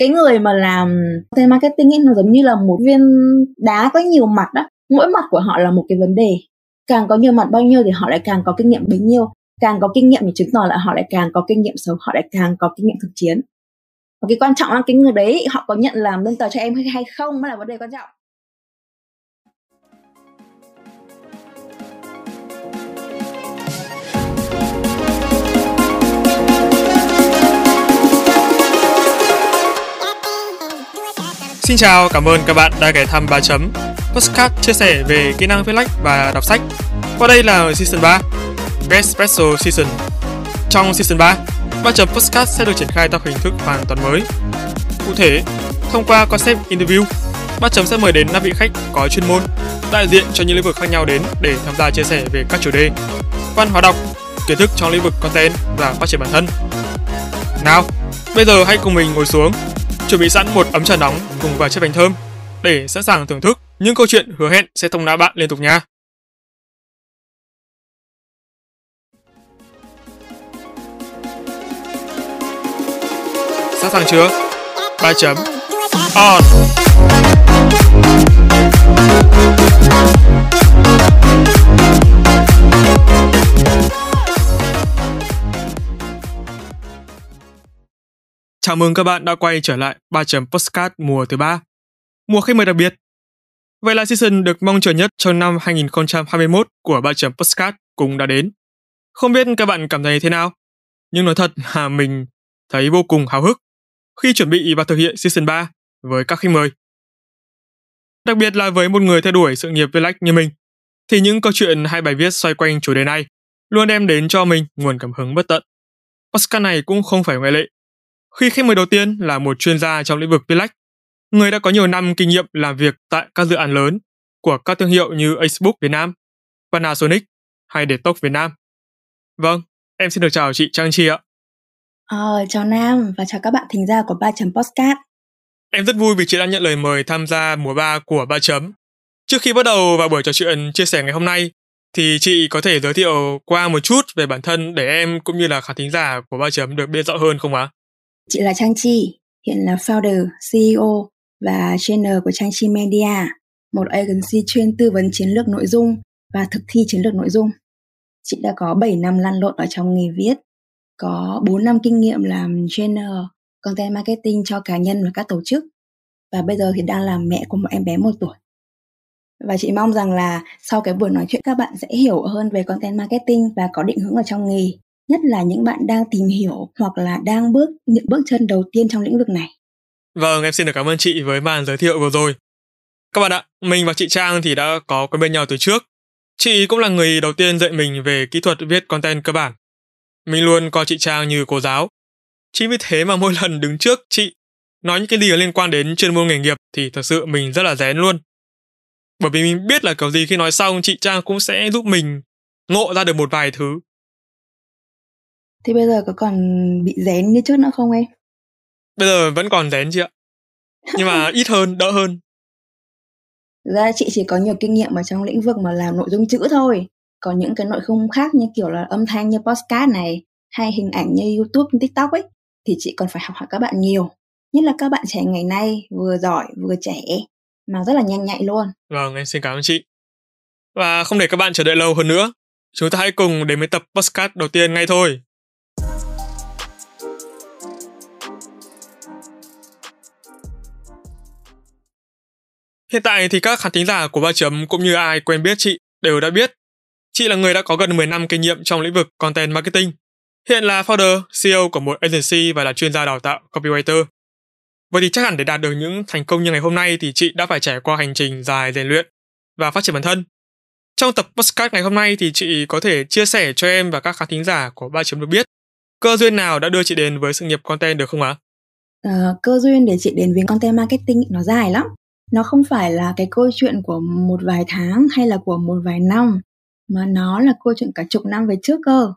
cái người mà làm content marketing ấy, nó giống như là một viên đá có nhiều mặt đó mỗi mặt của họ là một cái vấn đề. Càng có nhiều mặt bao nhiêu thì họ lại càng có kinh nghiệm bấy nhiêu. Càng có kinh nghiệm thì chứng tỏ là họ lại càng có kinh nghiệm sống, họ lại càng có kinh nghiệm thực chiến. Và cái quan trọng là cái người đấy, họ có nhận làm đơn tờ cho em hay không mới là vấn đề quan trọng. Xin chào, cảm ơn các bạn đã ghé thăm 3 chấm. Postcard chia sẻ về kỹ năng viết lách và đọc sách. Qua đây là Season 3 Best Special Season. Trong Season 3, 3 chấm Postcard sẽ được triển khai theo hình thức hoàn toàn mới. Cụ thể, thông qua concept interview 3 chấm sẽ mời đến 5 vị khách có chuyên môn đại diện cho những lĩnh vực khác nhau đến để tham gia chia sẻ về các chủ đề văn hóa đọc, kiến thức trong lĩnh vực content và phát triển bản thân. Nào, bây giờ hãy cùng mình ngồi xuống chuẩn bị sẵn một ấm trà nóng cùng vài chiếc bánh thơm để sẵn sàng thưởng thức những câu chuyện hứa hẹn sẽ thông não bạn liên tục nha. Sẵn sàng chưa? 3 chấm on. Chào mừng các bạn đã quay trở lại 3 chấm Postcard mùa thứ ba, mùa khách mời đặc biệt. Vậy là season được mong chờ nhất trong năm 2021 của 3 chấm Postcard cũng đã đến. Không biết các bạn cảm thấy thế nào? Nhưng nói thật là mình thấy vô cùng háo hức khi chuẩn bị và thực hiện season 3 với các khách mời. Đặc biệt là với một người theo đuổi sự nghiệp viết lách như mình, thì những câu chuyện hay bài viết xoay quanh chủ đề này luôn đem đến cho mình nguồn cảm hứng bất tận. Postcard này cũng không phải ngoại lệ khi khách mời đầu tiên là một chuyên gia trong lĩnh vực lách, người đã có nhiều năm kinh nghiệm làm việc tại các dự án lớn của các thương hiệu như Facebook Việt Nam, Panasonic hay Detox Việt Nam. Vâng, em xin được chào chị Trang Chi ạ. Ờ, chào Nam và chào các bạn thính giả của Ba chấm Postcard. Em rất vui vì chị đã nhận lời mời tham gia mùa 3 của Ba chấm. Trước khi bắt đầu vào buổi trò chuyện chia sẻ ngày hôm nay, thì chị có thể giới thiệu qua một chút về bản thân để em cũng như là khán thính giả của Ba chấm được biết rõ hơn không ạ? Chị là Trang Chi, hiện là founder, CEO và trainer của Trang Chi Media, một agency chuyên tư vấn chiến lược nội dung và thực thi chiến lược nội dung. Chị đã có 7 năm lăn lộn ở trong nghề viết, có 4 năm kinh nghiệm làm trainer, content marketing cho cá nhân và các tổ chức và bây giờ thì đang làm mẹ của một em bé một tuổi. Và chị mong rằng là sau cái buổi nói chuyện các bạn sẽ hiểu hơn về content marketing và có định hướng ở trong nghề nhất là những bạn đang tìm hiểu hoặc là đang bước những bước chân đầu tiên trong lĩnh vực này. Vâng, em xin được cảm ơn chị với màn giới thiệu vừa rồi. Các bạn ạ, mình và chị Trang thì đã có quen bên nhau từ trước. Chị cũng là người đầu tiên dạy mình về kỹ thuật viết content cơ bản. Mình luôn coi chị Trang như cô giáo. Chính vì thế mà mỗi lần đứng trước chị nói những cái gì liên quan đến chuyên môn nghề nghiệp thì thật sự mình rất là rén luôn. Bởi vì mình biết là kiểu gì khi nói xong chị Trang cũng sẽ giúp mình ngộ ra được một vài thứ Thế bây giờ có còn bị rén như trước nữa không em? Bây giờ vẫn còn rén chị ạ. Nhưng mà ít hơn, đỡ hơn. Ra chị chỉ có nhiều kinh nghiệm ở trong lĩnh vực mà làm nội dung chữ thôi. Còn những cái nội dung khác như kiểu là âm thanh như podcast này hay hình ảnh như YouTube, TikTok ấy thì chị còn phải học hỏi các bạn nhiều. Nhất là các bạn trẻ ngày nay vừa giỏi vừa trẻ mà rất là nhanh nhạy luôn. Vâng, em xin cảm ơn chị. Và không để các bạn chờ đợi lâu hơn nữa, chúng ta hãy cùng đến với tập podcast đầu tiên ngay thôi. Hiện tại thì các khán thính giả của Ba Chấm cũng như ai quen biết chị đều đã biết. Chị là người đã có gần 10 năm kinh nghiệm trong lĩnh vực content marketing. Hiện là founder, CEO của một agency và là chuyên gia đào tạo copywriter. Vậy thì chắc hẳn để đạt được những thành công như ngày hôm nay thì chị đã phải trải qua hành trình dài rèn luyện và phát triển bản thân. Trong tập podcast ngày hôm nay thì chị có thể chia sẻ cho em và các khán thính giả của Ba Chấm được biết cơ duyên nào đã đưa chị đến với sự nghiệp content được không ạ? À, cơ duyên để chị đến với content marketing nó dài lắm nó không phải là cái câu chuyện của một vài tháng hay là của một vài năm mà nó là câu chuyện cả chục năm về trước cơ.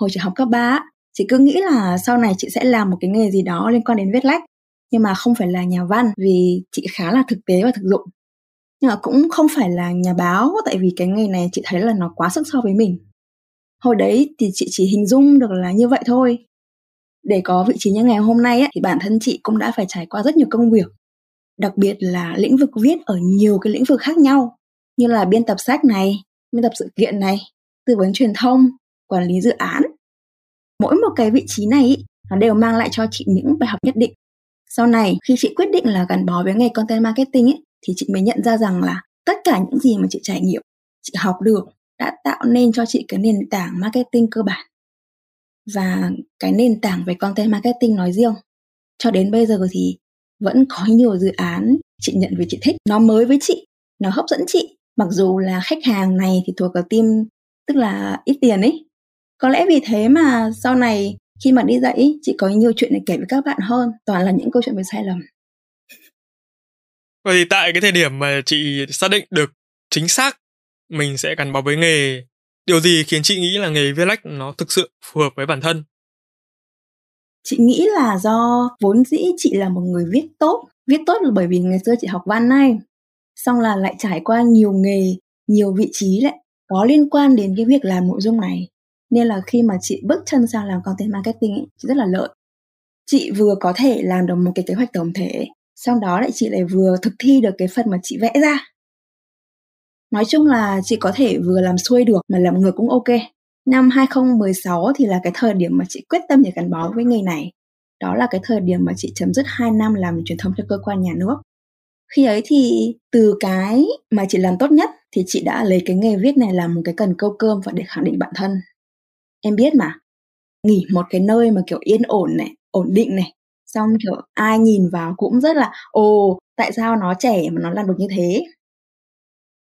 Hồi chị học cấp ba chị cứ nghĩ là sau này chị sẽ làm một cái nghề gì đó liên quan đến viết lách nhưng mà không phải là nhà văn vì chị khá là thực tế và thực dụng. Nhưng mà cũng không phải là nhà báo tại vì cái nghề này chị thấy là nó quá sức so với mình. Hồi đấy thì chị chỉ hình dung được là như vậy thôi. Để có vị trí như ngày hôm nay ấy, thì bản thân chị cũng đã phải trải qua rất nhiều công việc đặc biệt là lĩnh vực viết ở nhiều cái lĩnh vực khác nhau như là biên tập sách này biên tập sự kiện này tư vấn truyền thông quản lý dự án. Mỗi một cái vị trí này ý, nó đều mang lại cho chị những bài học nhất định. Sau này khi chị quyết định là gắn bó với nghề content marketing ấy, thì chị mới nhận ra rằng là tất cả những gì mà chị trải nghiệm chị học được đã tạo nên cho chị cái nền tảng marketing cơ bản. Và cái nền tảng về content marketing nói riêng cho đến bây giờ thì vẫn có nhiều dự án chị nhận vì chị thích, nó mới với chị, nó hấp dẫn chị. Mặc dù là khách hàng này thì thuộc ở team, tức là ít tiền ấy. Có lẽ vì thế mà sau này khi mà đi dạy chị có nhiều chuyện để kể với các bạn hơn, toàn là những câu chuyện về sai lầm. Vậy thì tại cái thời điểm mà chị xác định được chính xác mình sẽ gắn bó với nghề, điều gì khiến chị nghĩ là nghề viết lách nó thực sự phù hợp với bản thân? Chị nghĩ là do vốn dĩ chị là một người viết tốt. Viết tốt là bởi vì ngày xưa chị học văn này xong là lại trải qua nhiều nghề nhiều vị trí lại có liên quan đến cái việc làm nội dung này. Nên là khi mà chị bước chân sang làm content marketing ấy, chị rất là lợi. Chị vừa có thể làm được một cái kế hoạch tổng thể sau đó lại chị lại vừa thực thi được cái phần mà chị vẽ ra. Nói chung là chị có thể vừa làm xuôi được mà làm ngược cũng ok năm 2016 thì là cái thời điểm mà chị quyết tâm để gắn bó với nghề này. Đó là cái thời điểm mà chị chấm dứt 2 năm làm truyền thông cho cơ quan nhà nước. Khi ấy thì từ cái mà chị làm tốt nhất thì chị đã lấy cái nghề viết này làm một cái cần câu cơm và để khẳng định bản thân. Em biết mà. Nghỉ một cái nơi mà kiểu yên ổn này, ổn định này. Xong kiểu ai nhìn vào cũng rất là, ồ, tại sao nó trẻ mà nó làm được như thế?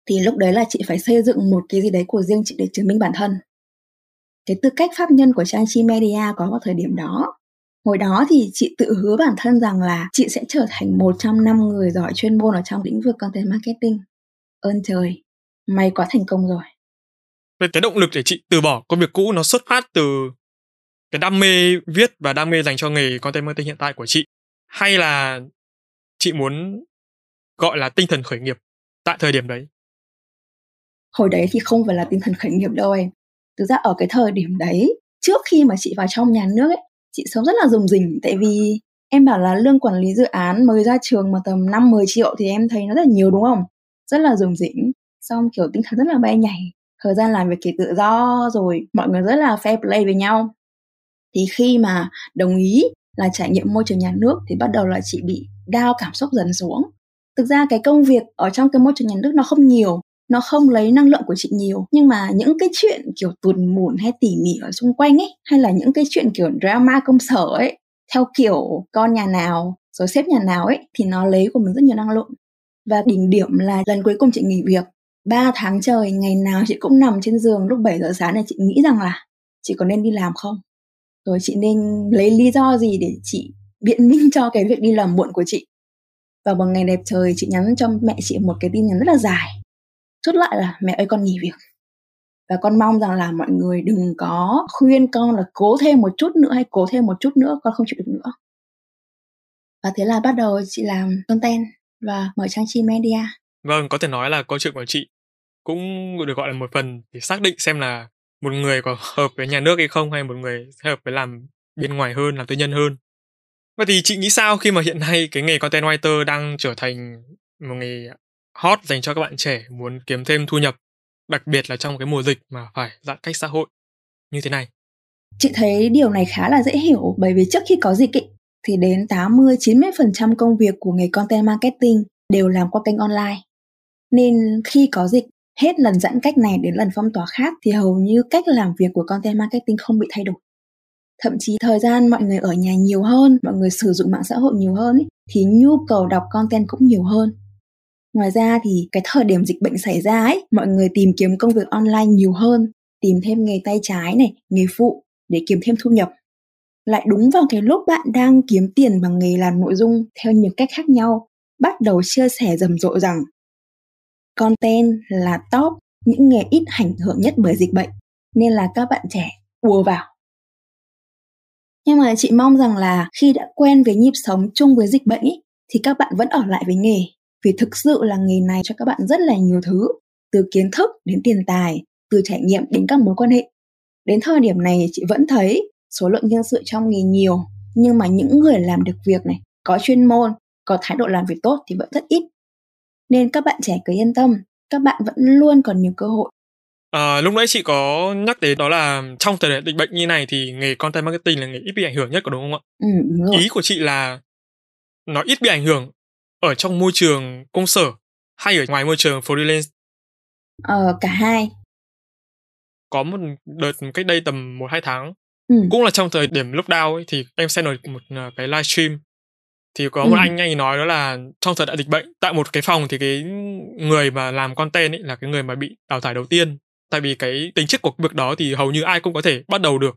Thì lúc đấy là chị phải xây dựng một cái gì đấy của riêng chị để chứng minh bản thân cái tư cách pháp nhân của trang chi media có vào thời điểm đó. Hồi đó thì chị tự hứa bản thân rằng là chị sẽ trở thành một trong năm người giỏi chuyên môn ở trong lĩnh vực content marketing. Ơn trời may quá thành công rồi. Về cái động lực để chị từ bỏ công việc cũ nó xuất phát từ cái đam mê viết và đam mê dành cho nghề content marketing hiện tại của chị? Hay là chị muốn gọi là tinh thần khởi nghiệp tại thời điểm đấy? Hồi đấy thì không phải là tinh thần khởi nghiệp đâu em thực ra ở cái thời điểm đấy trước khi mà chị vào trong nhà nước ấy chị sống rất là rùng rỉnh tại vì em bảo là lương quản lý dự án mới ra trường mà tầm 5 10 triệu thì em thấy nó rất là nhiều đúng không? Rất là rùng rỉnh, xong kiểu tinh thần rất là bay nhảy, thời gian làm việc thì tự do rồi mọi người rất là fair play với nhau. Thì khi mà đồng ý là trải nghiệm môi trường nhà nước thì bắt đầu là chị bị đau cảm xúc dần xuống. Thực ra cái công việc ở trong cái môi trường nhà nước nó không nhiều nó không lấy năng lượng của chị nhiều. Nhưng mà những cái chuyện kiểu tuồn mùn hay tỉ mỉ ở xung quanh ấy, hay là những cái chuyện kiểu drama công sở ấy, theo kiểu con nhà nào, rồi xếp nhà nào ấy, thì nó lấy của mình rất nhiều năng lượng. Và đỉnh điểm là lần cuối cùng chị nghỉ việc 3 tháng trời, ngày nào chị cũng nằm trên giường lúc 7 giờ sáng này, chị nghĩ rằng là chị có nên đi làm không? Rồi chị nên lấy lý do gì để chị biện minh cho cái việc đi làm muộn của chị? Và một ngày đẹp trời, chị nhắn cho mẹ chị một cái tin nhắn rất là dài chốt lại là mẹ ơi, con nghỉ việc. Và con mong rằng là mọi người đừng có khuyên con là cố thêm một chút nữa hay cố thêm một chút nữa, con không chịu được nữa. Và thế là bắt đầu chị làm content và mở trang chi media. Vâng có thể nói là câu chuyện của chị cũng được gọi là một phần để xác định xem là một người có hợp với nhà nước hay không, hay một người hợp với làm bên ngoài hơn, làm tư nhân hơn. Vậy thì chị nghĩ sao khi mà hiện nay cái nghề content writer đang trở thành một nghề hot dành cho các bạn trẻ muốn kiếm thêm thu nhập, đặc biệt là trong cái mùa dịch mà phải giãn cách xã hội như thế này. Chị thấy điều này khá là dễ hiểu bởi vì trước khi có dịch ý, thì đến 80-90% công việc của nghề content marketing đều làm qua kênh online. Nên khi có dịch, hết lần giãn cách này đến lần phong tỏa khác thì hầu như cách làm việc của content marketing không bị thay đổi. Thậm chí thời gian mọi người ở nhà nhiều hơn, mọi người sử dụng mạng xã hội nhiều hơn ý, thì nhu cầu đọc content cũng nhiều hơn. Ngoài ra thì cái thời điểm dịch bệnh xảy ra ấy, mọi người tìm kiếm công việc online nhiều hơn, tìm thêm nghề tay trái này, nghề phụ để kiếm thêm thu nhập. Lại đúng vào cái lúc bạn đang kiếm tiền bằng nghề làm nội dung theo nhiều cách khác nhau, bắt đầu chia sẻ rầm rộ rằng content là top những nghề ít ảnh hưởng nhất bởi dịch bệnh, nên là các bạn trẻ ùa vào. Nhưng mà chị mong rằng là khi đã quen với nhịp sống chung với dịch bệnh ý, thì các bạn vẫn ở lại với nghề vì thực sự là nghề này cho các bạn rất là nhiều thứ từ kiến thức đến tiền tài từ trải nghiệm đến các mối quan hệ đến thời điểm này chị vẫn thấy số lượng nhân sự trong nghề nhiều nhưng mà những người làm được việc này, có chuyên môn, có thái độ làm việc tốt thì vẫn rất ít. Nên các bạn trẻ cứ yên tâm, các bạn vẫn luôn còn nhiều cơ hội. À, lúc nãy chị có nhắc đến đó là trong thời đại dịch bệnh như này thì nghề content marketing là nghề ít bị ảnh hưởng nhất có đúng không ạ? Ừ, đúng rồi. Ý của chị là nó ít bị ảnh hưởng ở trong môi trường công sở hay ở ngoài môi trường freelance? Ờ, cả hai. Có một đợt cách đây tầm 1-2 tháng Ừ. cũng là trong thời điểm lockdown ấy thì em xem được một ờ, cái livestream thì có một Ừ. anh anh ấy nói đó là trong thời đại dịch bệnh tại một cái phòng thì cái người mà làm content ấy là cái người mà bị đào thải đầu tiên tại vì cái tính chất của việc đó thì hầu như ai cũng có thể bắt đầu được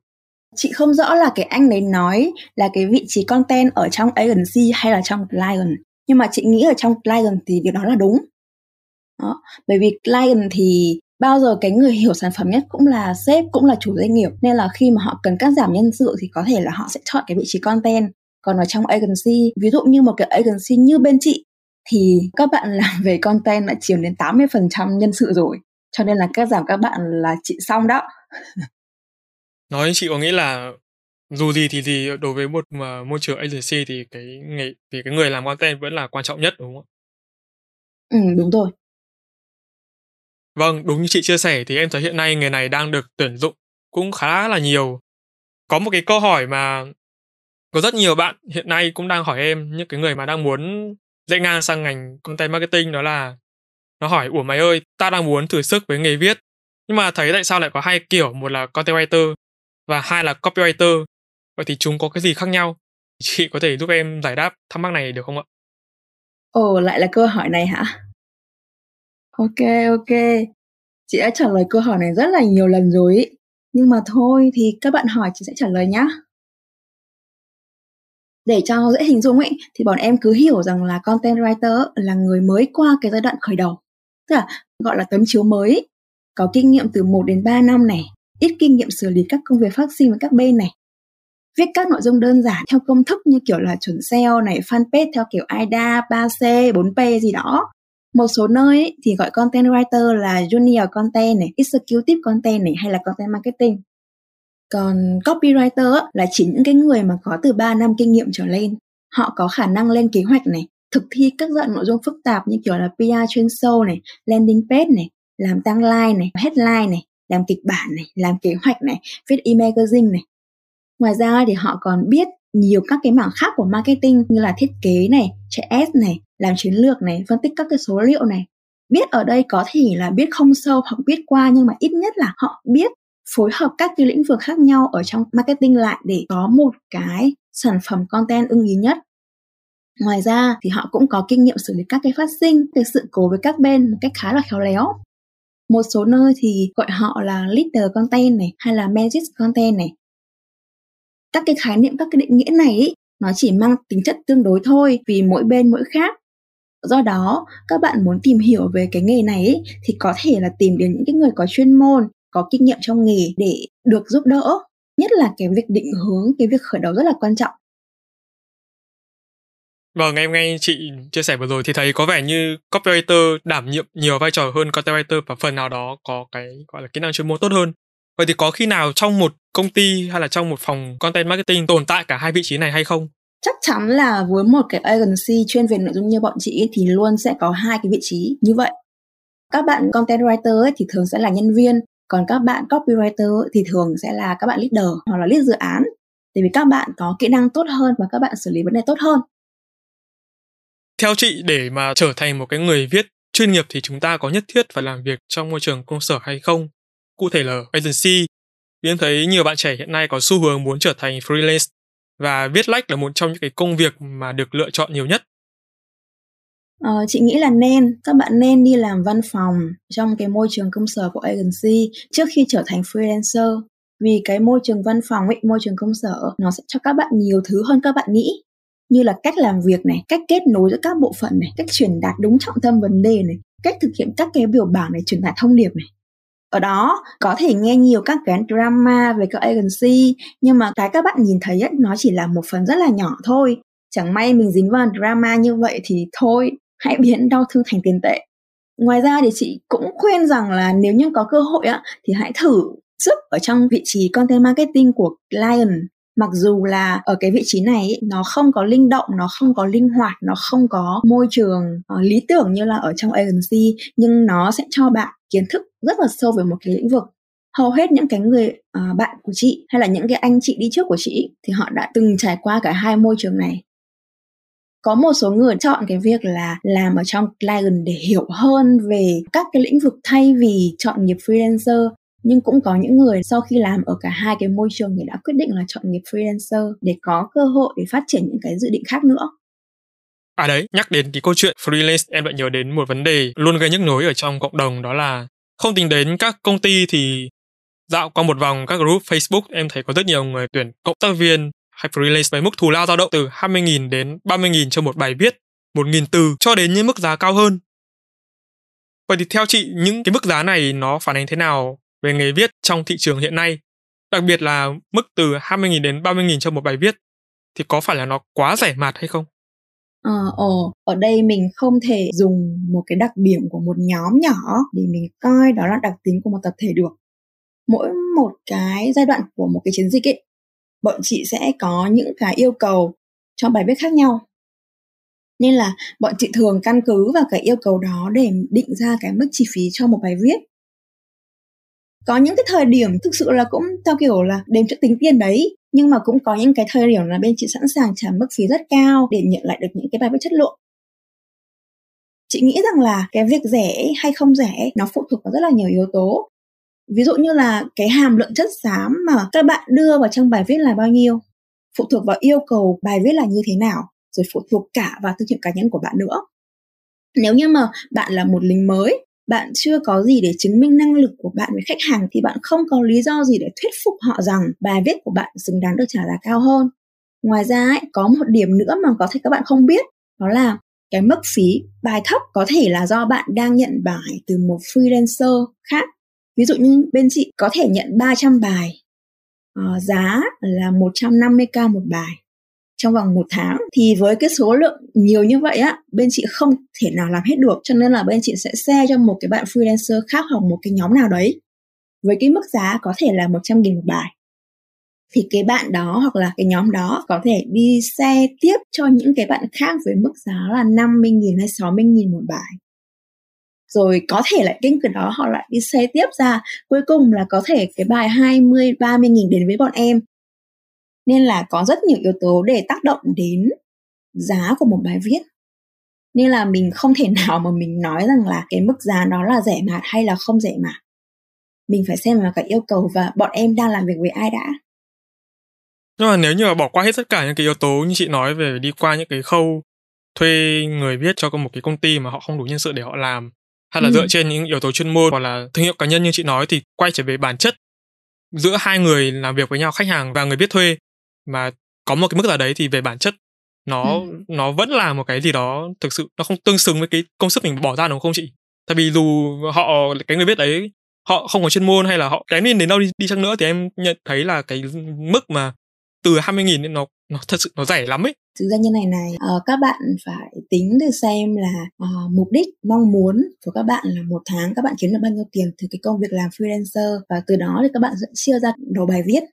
Chị không rõ là cái anh đấy nói là cái vị trí content ở trong agency hay là trong client. Nhưng mà chị nghĩ ở trong client thì điều đó là đúng. Đó. Bởi vì client thì bao giờ cái người hiểu sản phẩm nhất cũng là sếp, cũng là chủ doanh nghiệp. Nên là khi mà họ cần cắt giảm nhân sự thì có thể là họ sẽ chọn cái vị trí content. Còn ở trong agency, ví dụ như một cái agency như bên chị thì các bạn làm về content đã chiếm đến 80% nhân sự rồi. Cho nên là cắt giảm các bạn là chị xong đó. nói chị có nghĩa là dù gì thì gì đối với một mà môi trường agency thì cái nghề thì cái người làm content vẫn là quan trọng nhất đúng không ạ Ừ, đúng rồi. Vâng, đúng như chị chia sẻ thì em thấy hiện nay nghề này đang được tuyển dụng cũng khá là nhiều. Có một cái câu hỏi mà có rất nhiều bạn hiện nay cũng đang hỏi em, những cái người mà đang muốn dạy ngang sang ngành content marketing đó là nó hỏi ủa mày ơi, ta đang muốn thử sức với nghề viết nhưng mà thấy tại sao lại có hai kiểu, một là content writer và hai là copywriter. Vậy thì chúng có cái gì khác nhau? Chị có thể giúp em giải đáp thắc mắc này được không ạ? Ồ, lại là câu hỏi này hả? Ok, ok. Chị đã trả lời câu hỏi này rất là nhiều lần rồi ý. Nhưng mà thôi thì các bạn hỏi chị sẽ trả lời nhá. Để cho dễ hình dung ấy thì bọn em cứ hiểu rằng là content writer là người mới qua cái giai đoạn khởi đầu. Tức là gọi là tấm chiếu mới. ý. Có kinh nghiệm từ 1 đến 3 năm này, ít kinh nghiệm xử lý các công việc phát sinh với các bên này. Viết các nội dung đơn giản theo công thức như kiểu là chuẩn SEO này, fanpage theo kiểu AIDA, 3C, 4P gì đó. Một số nơi ấy, thì gọi content writer là junior content này, executive content này hay là content marketing. Còn copywriter ấy, là chỉ những cái người mà có từ 3 năm kinh nghiệm trở lên. Họ có khả năng lên kế hoạch này, thực thi các dạng nội dung phức tạp như kiểu là PR chuyên sâu này, landing page này, làm tăng like này, headline này, làm kịch bản này, làm kế hoạch này, viết e-magazine này. Ngoài ra thì họ còn biết nhiều các cái mảng khác của marketing như là thiết kế này, chạy ads này, làm chiến lược này, phân tích các cái số liệu này. Biết ở đây có thể là biết không sâu hoặc biết qua nhưng mà ít nhất là họ biết phối hợp các cái lĩnh vực khác nhau ở trong marketing lại để có một cái sản phẩm content ưng ý nhất. Ngoài ra thì họ cũng có kinh nghiệm xử lý các cái phát sinh, cái sự cố với các bên một cách khá là khéo léo. Một số nơi thì gọi họ là leader content này hay là magic content này. Các cái khái niệm, các cái định nghĩa này ý, nó chỉ mang tính chất tương đối thôi vì mỗi bên mỗi khác. Do đó, các bạn muốn tìm hiểu về cái nghề này ý, thì có thể là tìm đến những cái người có chuyên môn, có kinh nghiệm trong nghề để được giúp đỡ. Nhất là cái việc định hướng, cái việc khởi đầu rất là quan trọng. Vâng, em nghe chị chia sẻ vừa rồi thì thấy có vẻ như copywriter đảm nhiệm nhiều vai trò hơn content writer và phần nào đó có cái gọi là kỹ năng chuyên môn tốt hơn. Vậy thì có khi nào trong một công ty hay là trong một phòng content marketing tồn tại cả hai vị trí này hay không? Chắc chắn là với một cái agency chuyên về nội dung như bọn chị ấy, thì luôn sẽ có hai cái vị trí như vậy. Các bạn content writer ấy, thì thường sẽ là nhân viên, còn các bạn copywriter thì thường sẽ là các bạn leader hoặc là lead dự án. Tại vì các bạn có kỹ năng tốt hơn và các bạn xử lý vấn đề tốt hơn. Theo chị để mà trở thành một cái người viết chuyên nghiệp thì chúng ta có nhất thiết phải làm việc trong môi trường công sở hay không? Cụ thể là agency. Vì em thấy nhiều bạn trẻ hiện nay có xu hướng muốn trở thành freelance và viết lách là một trong những cái công việc mà được lựa chọn nhiều nhất. Ờ, chị nghĩ là nên các bạn nên đi làm văn phòng trong cái môi trường công sở của agency trước khi trở thành freelancer vì cái môi trường văn phòng ấy, môi trường công sở nó sẽ cho các bạn nhiều thứ hơn các bạn nghĩ như là cách làm việc này, cách kết nối giữa các bộ phận này, cách truyền đạt đúng trọng tâm vấn đề này, cách thực hiện các cái biểu bảng này, truyền đạt thông điệp này. Ở đó có thể nghe nhiều các cái drama về các agency nhưng mà cái các bạn nhìn thấy ấy, nó chỉ là một phần rất là nhỏ thôi. Chẳng may mình dính vào drama như vậy thì thôi, hãy biến đau thương thành tiền tệ. Ngoài ra thì chị cũng khuyên rằng là nếu như có cơ hội á thì hãy thử sức ở trong vị trí content marketing của client mặc dù là ở cái vị trí này ấy, nó không có linh động nó không có linh hoạt nó không có môi trường uh, lý tưởng như là ở trong agency nhưng nó sẽ cho bạn kiến thức rất là sâu về một cái lĩnh vực. Hầu hết những cái người uh, bạn của chị hay là những cái anh chị đi trước của chị thì họ đã từng trải qua cả hai môi trường này. Có một số người chọn cái việc là làm ở trong client để hiểu hơn về các cái lĩnh vực thay vì chọn nghiệp freelancer nhưng cũng có những người sau khi làm ở cả hai cái môi trường thì đã quyết định là chọn nghiệp freelancer để có cơ hội để phát triển những cái dự định khác nữa. À đấy, nhắc đến cái câu chuyện freelance em lại nhớ đến một vấn đề luôn gây nhức nhối ở trong cộng đồng đó là không tính đến các công ty thì dạo qua một vòng các group Facebook em thấy có rất nhiều người tuyển cộng tác viên hay freelance với mức thù lao dao động từ 20.000 đến 30.000 cho một bài viết, 1.000 từ cho đến những mức giá cao hơn. Vậy thì theo chị, những cái mức giá này nó phản ánh thế nào về nghề viết trong thị trường hiện nay? Đặc biệt là mức từ 20.000 đến 30.000 cho một bài viết thì có phải là nó quá rẻ mạt hay không? Ờ, ờ, ở đây mình không thể dùng một cái đặc điểm của một nhóm nhỏ để mình coi đó là đặc tính của một tập thể được. Mỗi một cái giai đoạn của một cái chiến dịch ấy, bọn chị sẽ có những cái yêu cầu cho bài viết khác nhau. Nên là bọn chị thường căn cứ vào cái yêu cầu đó để định ra cái mức chi phí cho một bài viết có những cái thời điểm thực sự là cũng theo kiểu là đếm chữ tính tiền đấy nhưng mà cũng có những cái thời điểm là bên chị sẵn sàng trả mức phí rất cao để nhận lại được những cái bài viết chất lượng. Chị nghĩ rằng là cái việc rẻ hay không rẻ nó phụ thuộc vào rất là nhiều yếu tố. Ví dụ như là cái hàm lượng chất xám mà các bạn đưa vào trong bài viết là bao nhiêu, phụ thuộc vào yêu cầu bài viết là như thế nào, rồi phụ thuộc cả vào thương hiệu cá nhân của bạn nữa. Nếu như mà bạn là một lính mới bạn chưa có gì để chứng minh năng lực của bạn với khách hàng thì bạn không có lý do gì để thuyết phục họ rằng bài viết của bạn xứng đáng được trả giá cao hơn. Ngoài ra ấy, có một điểm nữa mà có thể các bạn không biết đó là cái mức phí bài thấp có thể là do bạn đang nhận bài từ một freelancer khác. Ví dụ như bên chị có thể nhận 300 bài uh, giá là 150k một bài trong vòng một tháng thì với cái số lượng nhiều như vậy á, bên chị không thể nào làm hết được. Cho nên là bên chị sẽ share cho một cái bạn freelancer khác hoặc một cái nhóm nào đấy với cái mức giá có thể là 100 nghìn một bài. Thì cái bạn đó hoặc là cái nhóm đó có thể đi xe tiếp cho những cái bạn khác với mức giá là 50 nghìn hay 60 nghìn một bài. Rồi có thể lại kênh cửa đó họ lại đi xe tiếp ra. Cuối cùng là có thể cái bài 20 30 nghìn đến với bọn em nên là có rất nhiều yếu tố để tác động đến giá của một bài viết. Nên là mình không thể nào mà mình nói rằng là cái mức giá đó là rẻ mạt hay là không rẻ mạt. Mình phải xem là cái yêu cầu và bọn em đang làm việc với ai đã. Nhưng mà nếu như mà bỏ qua hết tất cả những cái yếu tố như chị nói về đi qua những cái khâu thuê người viết cho một cái công ty mà họ không đủ nhân sự để họ làm hay là ừ. dựa trên những yếu tố chuyên môn hoặc là thương hiệu cá nhân như chị nói thì quay trở về bản chất giữa hai người làm việc với nhau khách hàng và người viết thuê mà có một cái mức nào đấy thì về bản chất nó ừ. nó vẫn là một cái gì đó thực sự nó không tương xứng với cái công sức mình bỏ ra đúng không chị? Tại vì dù họ cái người viết đấy họ không có chuyên môn hay là họ cái nên đến đâu đi, đi chăng nữa thì em nhận thấy là cái mức mà từ 20 nghìn nó nó thật sự nó rẻ lắm ấy. Thực ra như này này uh, các bạn phải tính được xem là uh, mục đích mong muốn của các bạn là một tháng các bạn kiếm được bao nhiêu tiền từ cái công việc làm freelancer và từ đó thì các bạn sẽ chia ra đầu bài viết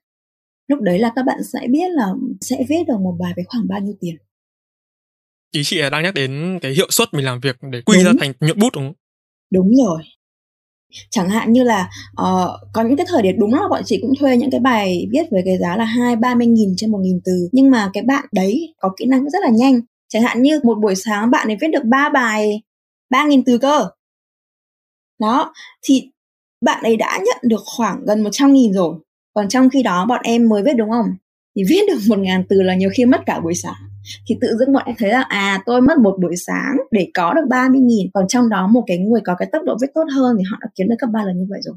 lúc đấy là các bạn sẽ biết là sẽ viết được một bài với khoảng bao nhiêu tiền. Ý chị đang nhắc đến cái hiệu suất mình làm việc để quy đúng. ra thành nhuận bút đúng không? Đúng rồi. Chẳng hạn như là uh, có những cái thời điểm đúng là bọn chị cũng thuê những cái bài viết với cái giá là hai ba mươi nghìn trên một nghìn từ. Nhưng mà cái bạn đấy có kỹ năng rất là nhanh. Chẳng hạn như một buổi sáng bạn ấy viết được ba bài ba nghìn từ cơ. Đó thì bạn ấy đã nhận được khoảng gần một trăm nghìn rồi còn trong khi đó bọn em mới viết đúng không? Thì viết được một ngàn từ là nhiều khi mất cả buổi sáng. Thì tự dưng bọn em thấy là à tôi mất một buổi sáng để có được 30 nghìn, còn trong đó một cái người có cái tốc độ viết tốt hơn thì họ đã kiếm được gấp ba lần như vậy rồi.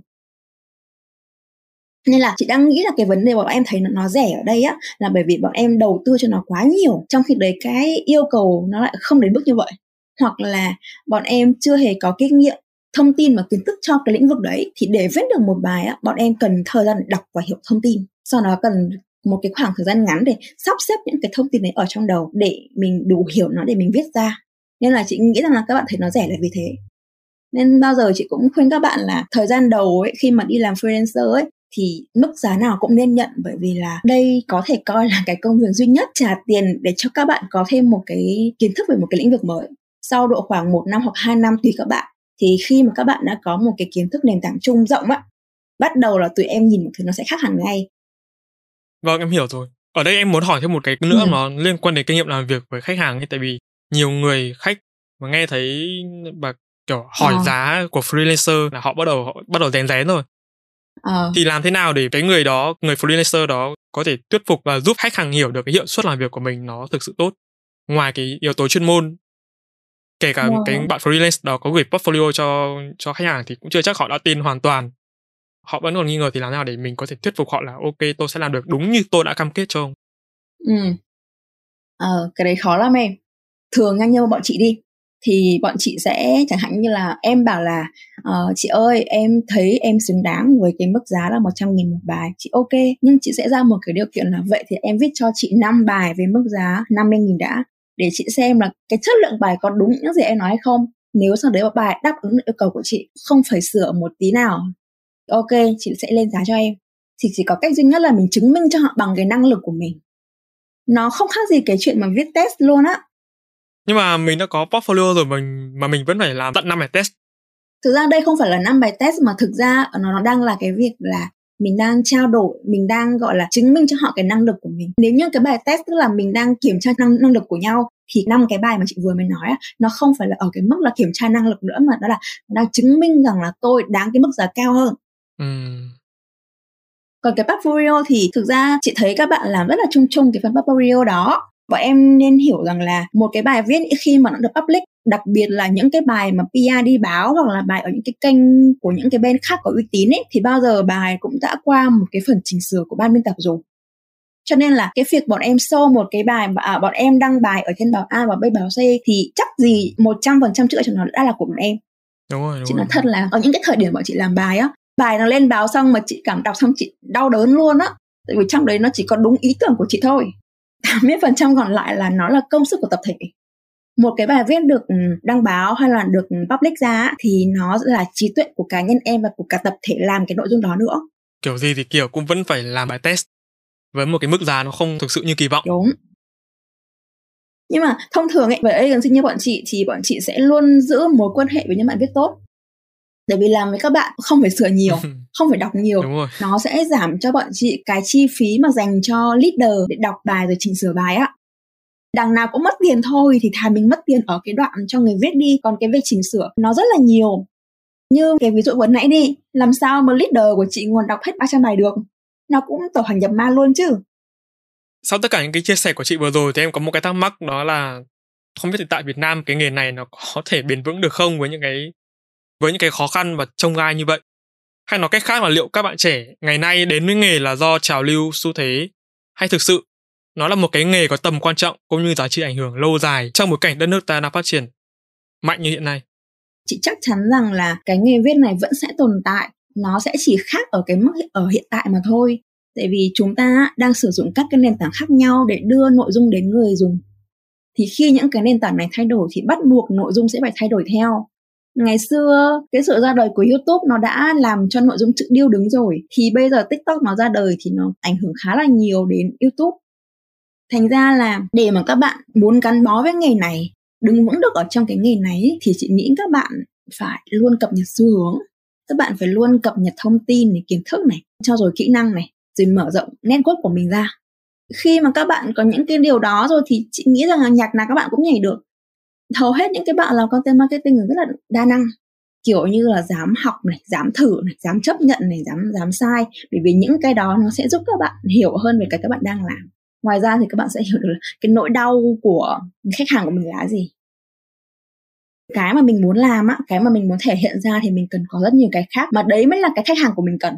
Nên là chị đang nghĩ là cái vấn đề bọn em thấy nó rẻ ở đây á, là bởi vì bọn em đầu tư cho nó quá nhiều, trong khi đấy cái yêu cầu nó lại không đến mức như vậy. Hoặc là bọn em chưa hề có kinh nghiệm thông tin và kiến thức cho cái lĩnh vực đấy, thì để viết được một bài á, bọn em cần thời gian đọc và hiểu thông tin. Sau đó cần một cái khoảng thời gian ngắn để sắp xếp những cái thông tin đấy ở trong đầu để mình đủ hiểu nó để mình viết ra. Nên là chị nghĩ rằng là các bạn thấy nó rẻ là vì thế. Nên bao giờ chị cũng khuyên các bạn là thời gian đầu ấy, khi mà đi làm freelancer ấy, thì mức giá nào cũng nên nhận, bởi vì là đây có thể coi là cái công việc duy nhất trả tiền để cho các bạn có thêm một cái kiến thức về một cái lĩnh vực mới. Sau độ khoảng một năm hoặc hai năm tùy các bạn thì khi mà các bạn đã có một cái kiến thức nền tảng chung rộng á bắt đầu là tụi em nhìn một thứ nó sẽ khác hẳn ngay vâng em hiểu rồi ở đây em muốn hỏi thêm một cái nữa ừ. nó liên quan đến kinh nghiệm làm việc với khách hàng ấy tại vì nhiều người khách mà nghe thấy bà kiểu hỏi à. giá của freelancer là họ bắt đầu họ bắt đầu rèn rén rồi à. thì làm thế nào để cái người đó người freelancer đó có thể thuyết phục và giúp khách hàng hiểu được cái hiệu suất làm việc của mình nó thực sự tốt ngoài cái yếu tố chuyên môn kể cả wow. cái bạn freelance đó có gửi portfolio cho cho khách hàng thì cũng chưa chắc họ đã tin hoàn toàn. Họ vẫn còn nghi ngờ thì làm nào để mình có thể thuyết phục họ là ok tôi sẽ làm được đúng như tôi đã cam kết cho ông. Ừ. Ờ cái đấy khó lắm em. Thường nhanh như bọn chị đi thì bọn chị sẽ chẳng hạn như là em bảo là uh, chị ơi em thấy em xứng đáng với cái mức giá là 100 nghìn một bài. Chị ok nhưng chị sẽ ra một cái điều kiện là vậy thì em viết cho chị 5 bài với mức giá 50 nghìn đã để chị xem là cái chất lượng bài có đúng những gì em nói hay không. Nếu sau đấy bài đáp ứng được yêu cầu của chị không phải sửa một tí nào. Ok chị sẽ lên giá cho em. Thì chỉ có cách duy nhất là mình chứng minh cho họ bằng cái năng lực của mình. Nó không khác gì cái chuyện mà viết test luôn á. Nhưng mà mình đã có portfolio rồi mình mà mình vẫn phải làm tận năm bài test. Thực ra đây không phải là năm bài test mà thực ra nó, nó đang là cái việc là mình đang trao đổi mình đang gọi là chứng minh cho họ cái năng lực của mình. Nếu như cái bài test tức là mình đang kiểm tra năng, năng lực của nhau thì năm cái bài mà chị vừa mới nói nó không phải là ở cái mức là kiểm tra năng lực nữa mà nó là đang chứng minh rằng là tôi đáng cái mức giá cao hơn. Ừ. còn cái portfolio thì thực ra chị thấy các bạn làm rất là chung chung cái phần portfolio đó. Bọn em nên hiểu rằng là một cái bài viết khi mà nó được public đặc biệt là những cái bài mà PR đi báo hoặc là bài ở những cái kênh của những cái bên khác có uy tín ấy thì bao giờ bài cũng đã qua một cái phần chỉnh sửa của ban biên tập rồi. Cho nên là cái việc bọn em show một cái bài à, bọn em đăng bài ở trên báo A và bên báo C thì chắc gì một trăm phần trăm chữ cho nó đã là của bọn em. Đúng rồi đúng chị nói thật là ở những cái thời điểm bọn chị làm bài á bài nó lên báo xong mà chị cảm đọc xong chị đau đớn luôn á. Tại vì trong đấy nó chỉ có đúng ý tưởng của chị thôi. 80% còn lại là nó là công sức của tập thể một cái bài viết được ừ, đăng báo hay là được public ra thì nó là trí tuệ của cá nhân em và của cả tập thể làm cái nội dung đó nữa. Kiểu gì thì kiểu cũng vẫn phải làm bài test với một cái mức giá nó không thực sự như kỳ vọng. Đúng. Nhưng mà thông thường ấy với agency như bọn chị thì bọn chị sẽ luôn giữ mối quan hệ với những bạn viết tốt. Bởi vì làm với các bạn không phải sửa nhiều không phải đọc nhiều. Nó sẽ giảm cho bọn chị cái chi phí mà dành cho leader để đọc bài rồi chỉnh sửa bài á đằng nào cũng mất tiền thôi thì thà mình mất tiền ở cái đoạn cho người viết đi, còn cái việc chỉnh sửa nó rất là nhiều. Như cái ví dụ vừa nãy đi, làm sao mà leader của chị nguồn đọc hết 300 bài được? Nó cũng tổ hành nhập ma luôn chứ. Sau tất cả những cái chia sẻ của chị vừa rồi thì em có một cái thắc mắc, đó là không biết thì tại Việt Nam cái nghề này nó có thể bền vững được không với những cái, với những cái khó khăn và trông gai như vậy? Hay nói cách khác là liệu các bạn trẻ ngày nay đến với nghề là do trào lưu xu thế hay thực sự? Nó là một cái nghề có tầm quan trọng cũng như giá trị ảnh hưởng lâu dài trong bối cảnh đất nước ta đang phát triển. Mạnh như hiện nay. Chị chắc chắn rằng là cái nghề viết này vẫn sẽ tồn tại. Nó sẽ chỉ khác ở cái mức ở hiện tại mà thôi. Tại vì chúng ta đang sử dụng các cái nền tảng khác nhau để đưa nội dung đến người dùng. Thì khi những cái nền tảng này thay đổi thì bắt buộc nội dung sẽ phải thay đổi theo. Ngày xưa, cái sự ra đời của youtube nó đã làm cho nội dung chữ điêu đứng rồi. Thì bây giờ tiktok nó ra đời thì nó ảnh hưởng khá là nhiều đến youtube thành ra là để mà các bạn muốn gắn bó với nghề này, đứng vững được ở trong cái nghề này thì chị nghĩ các bạn phải luôn cập nhật xu hướng, các bạn phải luôn cập nhật thông tin này, kiến thức này, cho rồi kỹ năng này, rồi mở rộng network của mình ra. Khi mà các bạn có những cái điều đó rồi thì chị nghĩ rằng là nhạc nào các bạn cũng nhảy được. Hầu hết những cái bạn làm content marketing rất là đa năng, kiểu như là dám học này, dám thử này, dám chấp nhận này, dám dám sai, bởi vì những cái đó nó sẽ giúp các bạn hiểu hơn về cái các bạn đang làm ngoài ra thì các bạn sẽ hiểu được là cái nỗi đau của khách hàng của mình là gì. Cái mà mình muốn làm á cái mà mình muốn thể hiện ra thì mình cần có rất nhiều cái khác mà đấy mới là cái khách hàng của mình cần.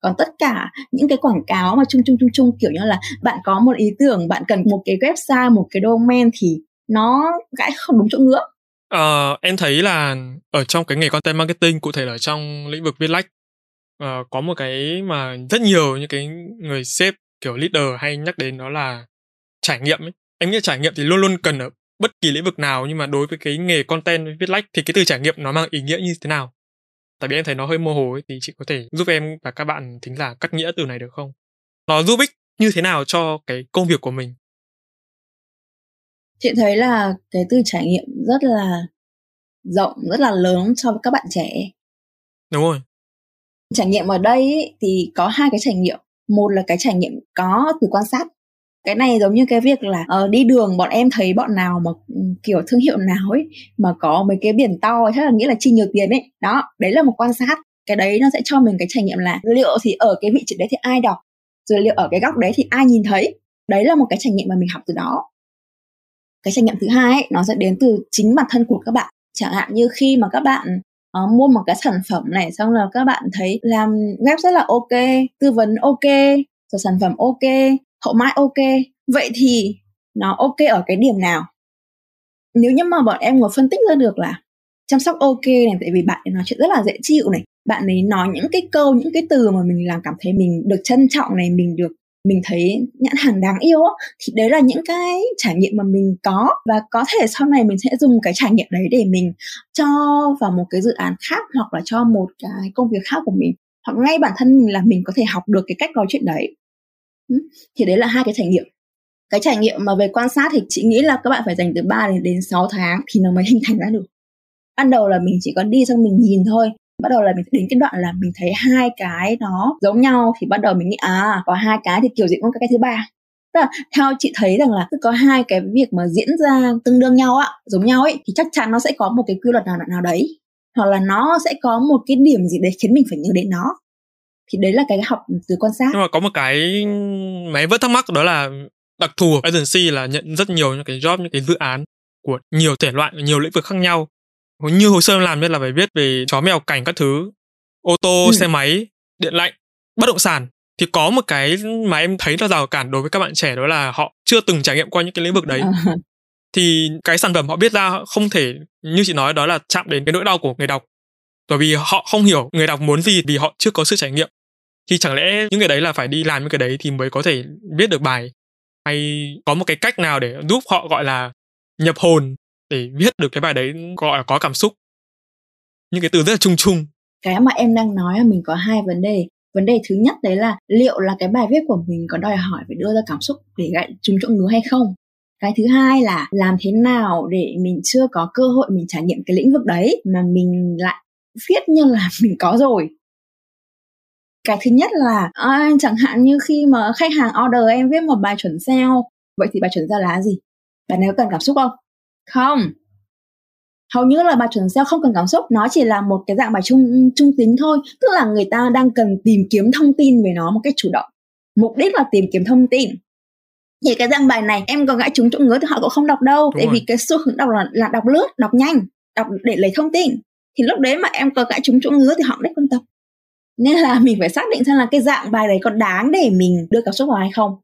Còn tất cả những cái quảng cáo mà chung chung chung chung kiểu như là bạn có một ý tưởng bạn cần một cái website một cái domain thì nó gãi không đúng chỗ ngứa. Ờ, em thấy là ở trong cái nghề content marketing cụ thể là trong lĩnh vực viết lách uh, có một cái mà rất nhiều những cái người sếp kiểu leader hay nhắc đến đó là trải nghiệm ấy. Em nghĩ trải nghiệm thì luôn luôn cần ở bất kỳ lĩnh vực nào nhưng mà đối với cái nghề content viết lách thì cái từ trải nghiệm nó mang ý nghĩa như thế nào? tại vì em thấy nó hơi mơ hồ ấy, thì chị có thể giúp em và các bạn thính giả cắt nghĩa từ này được không? Nó giúp ích như thế nào cho cái công việc của mình? Chị thấy là cái từ trải nghiệm rất là rộng rất là lớn với các bạn trẻ. Đúng rồi. Trải nghiệm ở đây ý, thì có hai cái trải nghiệm một là cái trải nghiệm có từ quan sát. Cái này giống như cái việc là uh, đi đường bọn em thấy bọn nào mà ừ, kiểu thương hiệu nào ấy mà có mấy cái biển to chắc là nghĩa là chi nhiều tiền ấy. Đó đấy là một quan sát. Cái đấy nó sẽ cho mình cái trải nghiệm là liệu thì ở cái vị trí đấy thì ai đọc rồi liệu ở cái góc đấy thì ai nhìn thấy. Đấy là một cái trải nghiệm mà mình học từ đó. Cái trải nghiệm thứ hai ấy, nó sẽ đến từ chính bản thân của các bạn. Chẳng hạn như khi mà các bạn uh, mua một cái sản phẩm này xong là các bạn thấy làm web rất là ok tư vấn ok rồi sản phẩm ok hậu mãi ok. Vậy thì nó ok ở cái điểm nào? Nếu như mà bọn em có phân tích ra được là chăm sóc ok này tại vì bạn ấy nói chuyện rất là dễ chịu này. Bạn ấy nói những cái câu những cái từ mà mình làm cảm thấy mình được trân trọng này mình được mình thấy nhãn hàng đáng yêu thì đấy là những cái trải nghiệm mà mình có. Và có thể sau này mình sẽ dùng cái trải nghiệm đấy để mình cho vào một cái dự án khác hoặc là cho một cái công việc khác của mình. Hoặc ngay bản thân mình là mình có thể học được cái cách nói chuyện đấy. Thì đấy là hai cái trải nghiệm. Cái trải nghiệm mà về quan sát thì chị nghĩ là các bạn phải dành từ 3 đến đến 6 tháng thì nó mới hình thành ra được. Ban đầu là mình chỉ có đi xong mình nhìn thôi bắt đầu là mình đến cái đoạn là mình thấy hai cái nó giống nhau thì bắt đầu mình nghĩ à có hai cái thì kiểu gì cũng có cái thứ ba. Tức là theo chị thấy rằng là có hai cái việc mà diễn ra tương đương nhau ạ giống nhau ấy, thì chắc chắn nó sẽ có một cái quy luật nào nào đấy. Hoặc là nó sẽ có một cái điểm gì đấy khiến mình phải nhớ đến nó. Thì đấy là cái học từ quan sát. Nhưng mà có một cái máy vẫn thắc mắc đó là đặc thù của agency là nhận rất nhiều những cái job, những cái dự án của nhiều thể loại, nhiều lĩnh vực khác nhau như hồ sơ làm nhất là phải viết về chó mèo cảnh các thứ ô tô ừ. xe máy điện lạnh bất động sản. Thì có một cái mà em thấy là rào cản đối với các bạn trẻ đó là họ chưa từng trải nghiệm qua những cái lĩnh vực đấy. À. thì cái sản phẩm họ biết ra không thể như chị nói đó là chạm đến cái nỗi đau của người đọc. Bởi vì họ không hiểu người đọc muốn gì vì họ chưa có sự trải nghiệm. Thì chẳng lẽ những cái đấy là phải đi làm những cái đấy thì mới có thể viết được bài? Hay có một cái cách nào để giúp họ gọi là nhập hồn để viết được cái bài đấy gọi là có cảm xúc. Những cái từ rất là chung chung. Cái mà em đang nói là mình có hai vấn đề. Vấn đề thứ nhất đấy là liệu là cái bài viết của mình có đòi hỏi phải đưa ra cảm xúc để gạy trúng chỗ ngứa hay không? Cái thứ hai là làm thế nào để mình chưa có cơ hội mình trải nghiệm cái lĩnh vực đấy mà mình lại viết như là mình có rồi? Cái thứ nhất là à, chẳng hạn như khi mà khách hàng order em viết một bài chuẩn SEO vậy thì bài chuẩn ra là gì? Bài này có cần cảm xúc không? Không. Hầu như là bài chuẩn SEO không cần cảm xúc nó chỉ là một cái dạng bài trung trung tính thôi. Tức là người ta đang cần tìm kiếm thông tin về nó một cách chủ động. Mục đích là tìm kiếm thông tin. Thì cái dạng bài này em có gãi trúng chỗ ngứa thì họ cũng không đọc đâu. Đúng tại rồi. vì cái xu hướng đọc là, là đọc lướt đọc nhanh đọc để lấy thông tin. Thì lúc đấy mà em có gãi trúng chỗ ngứa thì họ rất quan tâm. Nên là mình phải xác định xem là cái dạng bài đấy có đáng để mình đưa cảm xúc vào hay không.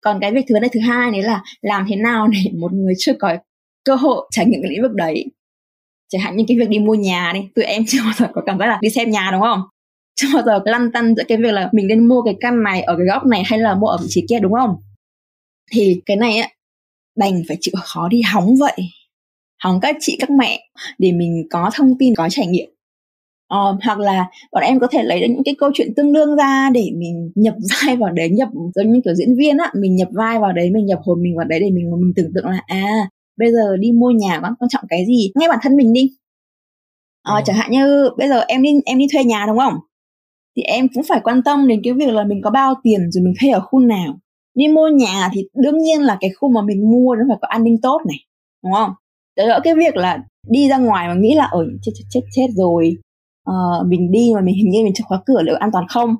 Còn cái việc thứ này thứ hai đấy là làm thế nào để một người chưa có cơ hội trải nghiệm cái lĩnh vực đấy. Chẳng hạn như cái việc đi mua nhà đi tụi em chưa bao giờ có cảm giác là đi xem nhà đúng không? Chưa bao giờ lăn tăn giữa cái việc là mình nên mua cái căn này ở cái góc này hay là mua ở vị trí kia đúng không? Thì cái này á đành phải chịu khó đi hóng vậy. Hóng các chị các mẹ để mình có thông tin có trải nghiệm. Ờ, hoặc là bọn em có thể lấy những cái câu chuyện tương đương ra để mình nhập vai vào đấy nhập giống như kiểu diễn viên á mình nhập vai vào đấy mình nhập hồn mình vào đấy để mình mình tưởng tượng là à bây giờ đi mua nhà quan quan trọng cái gì? Ngay bản thân mình đi. Uh, ừ. chẳng hạn như bây giờ em đi em đi thuê nhà đúng không? Thì em cũng phải quan tâm đến cái việc là mình có bao tiền rồi mình thuê ở khu nào. Đi mua nhà thì đương nhiên là cái khu mà mình mua nó phải có an ninh tốt này đúng không? Đỡ cái việc là đi ra ngoài mà nghĩ là ở chết chết chết chết rồi. Uh, mình đi mà mình hình như mình chưa khóa cửa liệu an toàn không?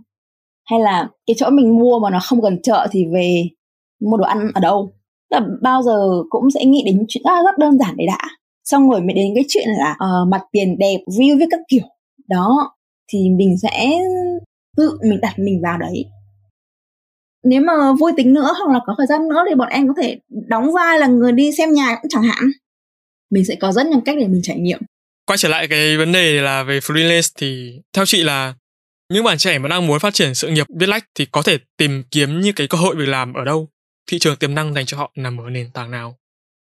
Hay là cái chỗ mình mua mà nó không gần chợ thì về mua đồ ăn ở đâu là bao giờ cũng sẽ nghĩ đến chuyện rất, rất đơn giản đấy đã. Xong rồi mới đến cái chuyện là uh, mặt tiền đẹp view với các kiểu. Đó thì mình sẽ tự mình đặt mình vào đấy. Nếu mà vui tính nữa hoặc là có thời gian nữa thì bọn em có thể đóng vai là người đi xem nhà cũng chẳng hạn. Mình sẽ có rất nhiều cách để mình trải nghiệm. Quay trở lại cái vấn đề là về freelance thì theo chị là những bạn trẻ mà đang muốn phát triển sự nghiệp viết lách thì có thể tìm kiếm những cái cơ hội việc làm ở đâu? Thị trường tiềm năng dành cho họ nằm ở nền tảng nào?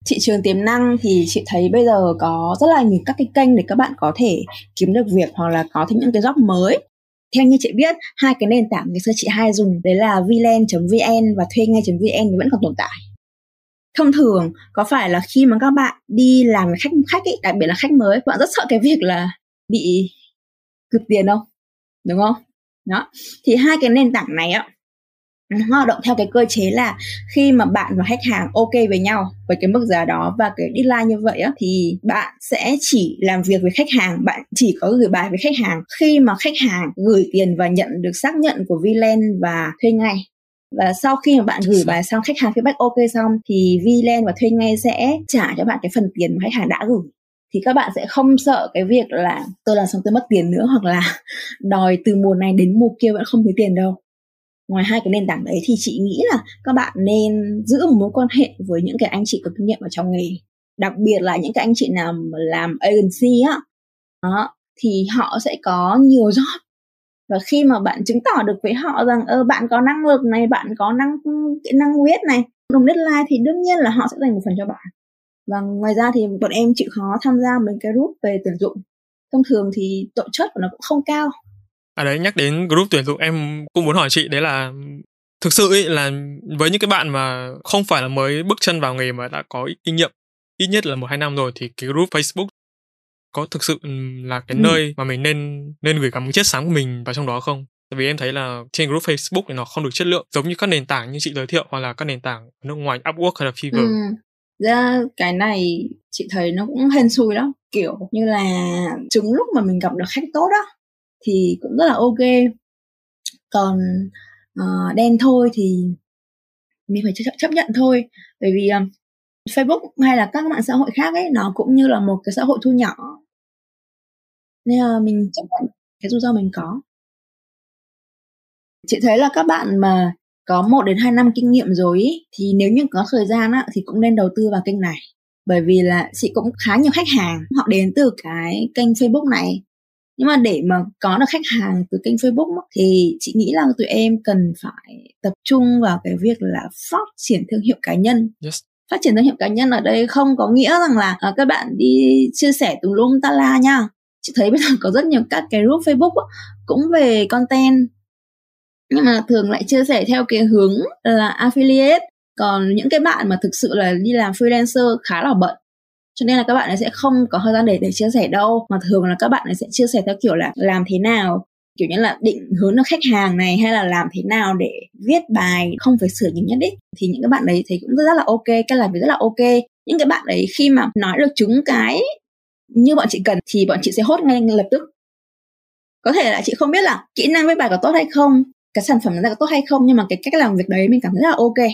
Thị trường tiềm năng thì chị thấy bây giờ có rất là nhiều các cái kênh để các bạn có thể kiếm được việc hoặc là có thêm những cái job mới. Theo như chị biết hai cái nền tảng ngày xưa chị hay dùng đấy là vlen.vn và thuê ngay.vn vẫn còn tồn tại. Thông thường có phải là khi mà các bạn đi làm với khách khách ấy, đặc biệt là khách mới bạn rất sợ cái việc là bị cướp tiền không? Đúng không? Đó. Thì hai cái nền tảng này ạ nó hoạt động theo cái cơ chế là khi mà bạn và khách hàng ok với nhau, với cái mức giá đó và cái deadline như vậy á, thì bạn sẽ chỉ làm việc với khách hàng, bạn chỉ có gửi bài với khách hàng. Khi mà khách hàng gửi tiền và nhận được xác nhận của VLAN và thuê ngay, và sau khi mà bạn gửi bài xong, khách hàng feedback ok xong, thì VLAN và thuê ngay sẽ trả cho bạn cái phần tiền mà khách hàng đã gửi. Thì các bạn sẽ không sợ cái việc là tôi làm xong tôi mất tiền nữa, hoặc là đòi từ mùa này đến mùa kia vẫn không thấy tiền đâu ngoài hai cái nền tảng đấy thì chị nghĩ là các bạn nên giữ một mối quan hệ với những cái anh chị có kinh nghiệm ở trong nghề. Đặc biệt là những cái anh chị nào mà làm agency á, đó, thì họ sẽ có nhiều job. Và khi mà bạn chứng tỏ được với họ rằng, ơ, bạn có năng lực này, bạn có năng, kỹ năng huyết này đồng deadline thì đương nhiên là họ sẽ dành một phần cho bạn. Và ngoài ra thì bọn em chịu khó tham gia mấy cái group về tuyển dụng. Thông thường thì tổ chất của nó cũng không cao à đấy nhắc đến group tuyển dụng em cũng muốn hỏi chị đấy là thực sự ấy là với những cái bạn mà không phải là mới bước chân vào nghề mà đã có kinh nghiệm ít nhất là một hai năm rồi thì cái group Facebook có thực sự là cái ừ. nơi mà mình nên nên gửi gắm chất sáng của mình vào trong đó không? Tại vì em thấy là trên group Facebook thì nó không được chất lượng giống như các nền tảng như chị giới thiệu hoặc là các nền tảng nước ngoài Upwork hay là Fiverr. Ừ. Ra cái này chị thấy nó cũng hên xui lắm kiểu như là trúng lúc mà mình gặp được khách tốt đó thì cũng rất là ok. Còn uh, đen thôi thì mình phải chấp, chấp nhận thôi. Bởi vì uh, Facebook hay là các mạng xã hội khác ấy nó cũng như là một cái xã hội thu nhỏ. Nên là mình chấp nhận cái rủi ro mình có. Chị thấy là các bạn mà có 1 đến 2 năm kinh nghiệm rồi ý, thì nếu như có thời gian á, thì cũng nên đầu tư vào kênh này. Bởi vì là chị cũng khá nhiều khách hàng họ đến từ cái kênh Facebook này nhưng mà để mà có được khách hàng từ kênh Facebook thì chị nghĩ là tụi em cần phải tập trung vào cái việc là phát triển thương hiệu cá nhân. Yes. phát triển thương hiệu cá nhân ở đây không có nghĩa rằng là uh, các bạn đi chia sẻ tùm lum ta la nha. Chị thấy bây giờ có rất nhiều các cái group Facebook cũng về content. Nhưng mà thường lại chia sẻ theo cái hướng là affiliate. Còn những cái bạn mà thực sự là đi làm freelancer khá là bận cho nên là các bạn ấy sẽ không có thời gian để để chia sẻ đâu. Mà thường là các bạn ấy sẽ chia sẻ theo kiểu là làm thế nào, kiểu như là định hướng được khách hàng này hay là làm thế nào để viết bài không phải sửa nhiều nhất đấy thì những cái bạn đấy thấy cũng rất là ok, cái làm việc rất là ok. Những cái bạn đấy khi mà nói được chúng cái như bọn chị cần thì bọn chị sẽ hốt ngay lập tức. Có thể là chị không biết là kỹ năng viết bài có tốt hay không, cái sản phẩm nó có tốt hay không, nhưng mà cái cách làm việc đấy mình cảm thấy rất là ok.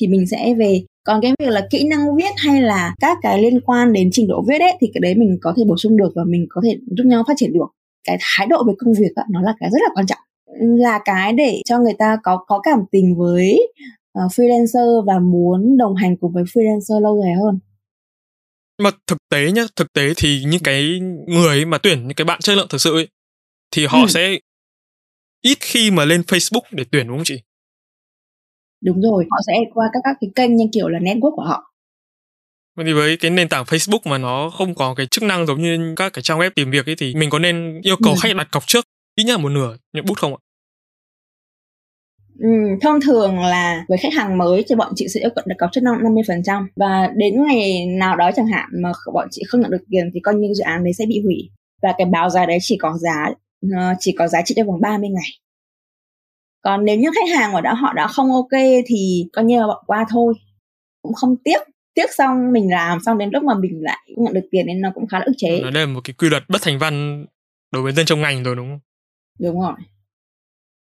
Thì mình sẽ về còn cái việc là kỹ năng viết hay là các cái liên quan đến trình độ viết ấy thì cái đấy mình có thể bổ sung được và mình có thể giúp nhau phát triển được cái thái độ về công việc ấy, nó là cái rất là quan trọng là cái để cho người ta có có cảm tình với uh, freelancer và muốn đồng hành cùng với freelancer lâu dài hơn mà thực tế nhá thực tế thì những cái người mà tuyển những cái bạn chất lượng thực sự ấy thì họ ừ. sẽ ít khi mà lên Facebook để tuyển đúng không chị? Đúng rồi, họ sẽ qua các các cái kênh như kiểu là network của họ. Vậy thì với cái nền tảng Facebook mà nó không có cái chức năng giống như các cái trang web tìm việc ấy thì mình có nên yêu cầu ừ. khách đặt cọc trước ít nhất một nửa những bút không ạ? Ừ, thông thường là với khách hàng mới thì bọn chị sẽ yêu cầu đặt cọc trước 50% và đến ngày nào đó chẳng hạn mà bọn chị không nhận được tiền thì coi như dự án đấy sẽ bị hủy và cái báo giá đấy chỉ có giá uh, chỉ có giá trị trong vòng 30 ngày còn nếu như khách hàng mà đã họ đã không ok thì coi như là bỏ qua thôi. Cũng không tiếc. Tiếc xong mình làm xong đến lúc mà mình lại nhận được tiền nên nó cũng khá là ức chế. Nó đây là một cái quy luật bất thành văn đối với dân trong ngành rồi đúng không? Đúng rồi.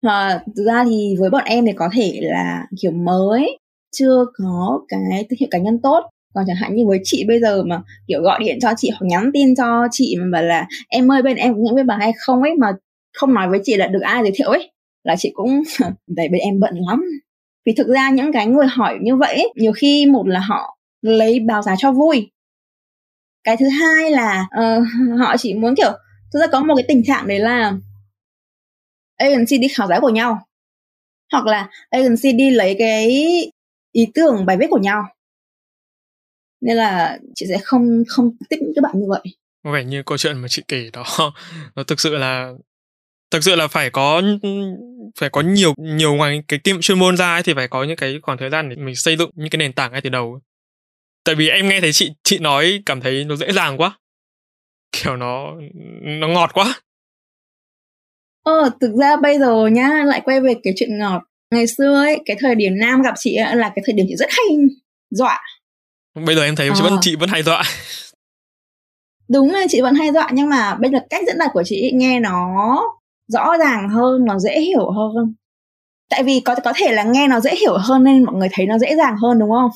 À, thực ra thì với bọn em thì có thể là kiểu mới chưa có cái thương hiệu cá nhân tốt. Còn chẳng hạn như với chị bây giờ mà kiểu gọi điện cho chị hoặc nhắn tin cho chị mà bảo là em ơi bên em cũng biết bà hay không ấy mà không nói với chị là được ai giới thiệu ấy là chị cũng tại bên em bận lắm. Vì thực ra những cái người hỏi như vậy ấy, nhiều khi một là họ lấy báo giá cho vui. Cái thứ hai là uh, họ chỉ muốn kiểu thực ra có một cái tình trạng đấy là agency đi khảo giá của nhau hoặc là agency đi lấy cái ý tưởng bài viết của nhau. Nên là chị sẽ không không tiếp những các bạn như vậy. Có vẻ như câu chuyện mà chị kể đó nó thực sự là thực sự là phải có phải có nhiều nhiều ngoài cái kinh chuyên môn ra ấy, thì phải có những cái khoảng thời gian để mình xây dựng những cái nền tảng ngay từ đầu. Tại vì em nghe thấy chị chị nói cảm thấy nó dễ dàng quá. Kiểu nó nó ngọt quá. Ờ thực ra bây giờ nhá lại quay về cái chuyện ngọt. Ngày xưa ấy cái thời điểm nam gặp chị ấy, là cái thời điểm chị rất hay dọa. Bây giờ em thấy ờ. chị vẫn chị vẫn hay dọa. Đúng là chị vẫn hay dọa nhưng mà bây giờ cách diễn đạt của chị nghe nó rõ ràng hơn, nó dễ hiểu hơn. Tại vì có có thể là nghe nó dễ hiểu hơn nên mọi người thấy nó dễ dàng hơn, đúng không?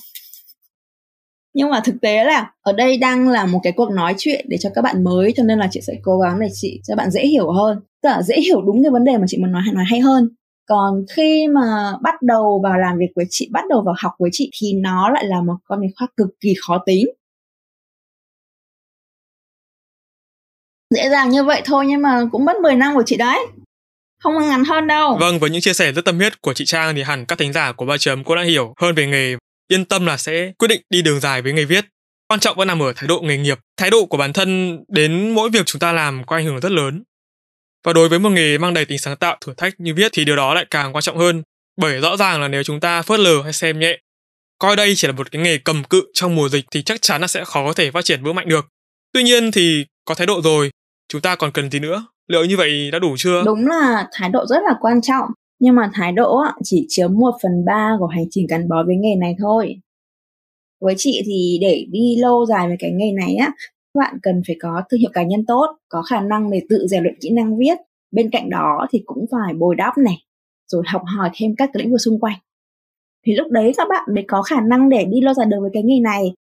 Nhưng mà thực tế là ở đây đang là một cái cuộc nói chuyện để cho các bạn mới, cho nên là chị sẽ cố gắng để chị, cho bạn dễ hiểu hơn. Tức là dễ hiểu đúng cái vấn đề mà chị muốn nói nói hay hơn. Còn khi mà bắt đầu vào làm việc với chị, bắt đầu vào học với chị thì nó lại là một con khoa cực kỳ khó tính. Dễ dàng như vậy thôi nhưng mà cũng mất 10 năm của chị đấy. Không ngắn hơn đâu. Vâng với những chia sẻ rất tâm huyết của chị trang thì hẳn các thính giả của ba chấm cũng đã hiểu hơn về nghề. Yên tâm là sẽ quyết định đi đường dài với nghề viết. Quan trọng vẫn nằm ở thái độ nghề nghiệp, thái độ của bản thân đến mỗi việc chúng ta làm có ảnh hưởng rất lớn. Và đối với một nghề mang đầy tính sáng tạo, thử thách như viết thì điều đó lại càng quan trọng hơn. Bởi rõ ràng là nếu chúng ta phớt lờ hay xem nhẹ, coi đây chỉ là một cái nghề cầm cự trong mùa dịch thì chắc chắn là sẽ khó có thể phát triển vững mạnh được. Tuy nhiên thì có thái độ rồi chúng ta còn cần gì nữa? Liệu như vậy đã đủ chưa? Đúng là thái độ rất là quan trọng. Nhưng mà thái độ chỉ chiếm một phần ba của hành trình gắn bó với nghề này thôi. Với chị thì để đi lâu dài với cái nghề này á, bạn cần phải có thương hiệu cá nhân tốt, có khả năng để tự rèn luyện kỹ năng viết. Bên cạnh đó thì cũng phải bồi đắp này, rồi học hỏi thêm các lĩnh vực xung quanh. Thì lúc đấy các bạn mới có khả năng để đi lâu dài được với cái nghề này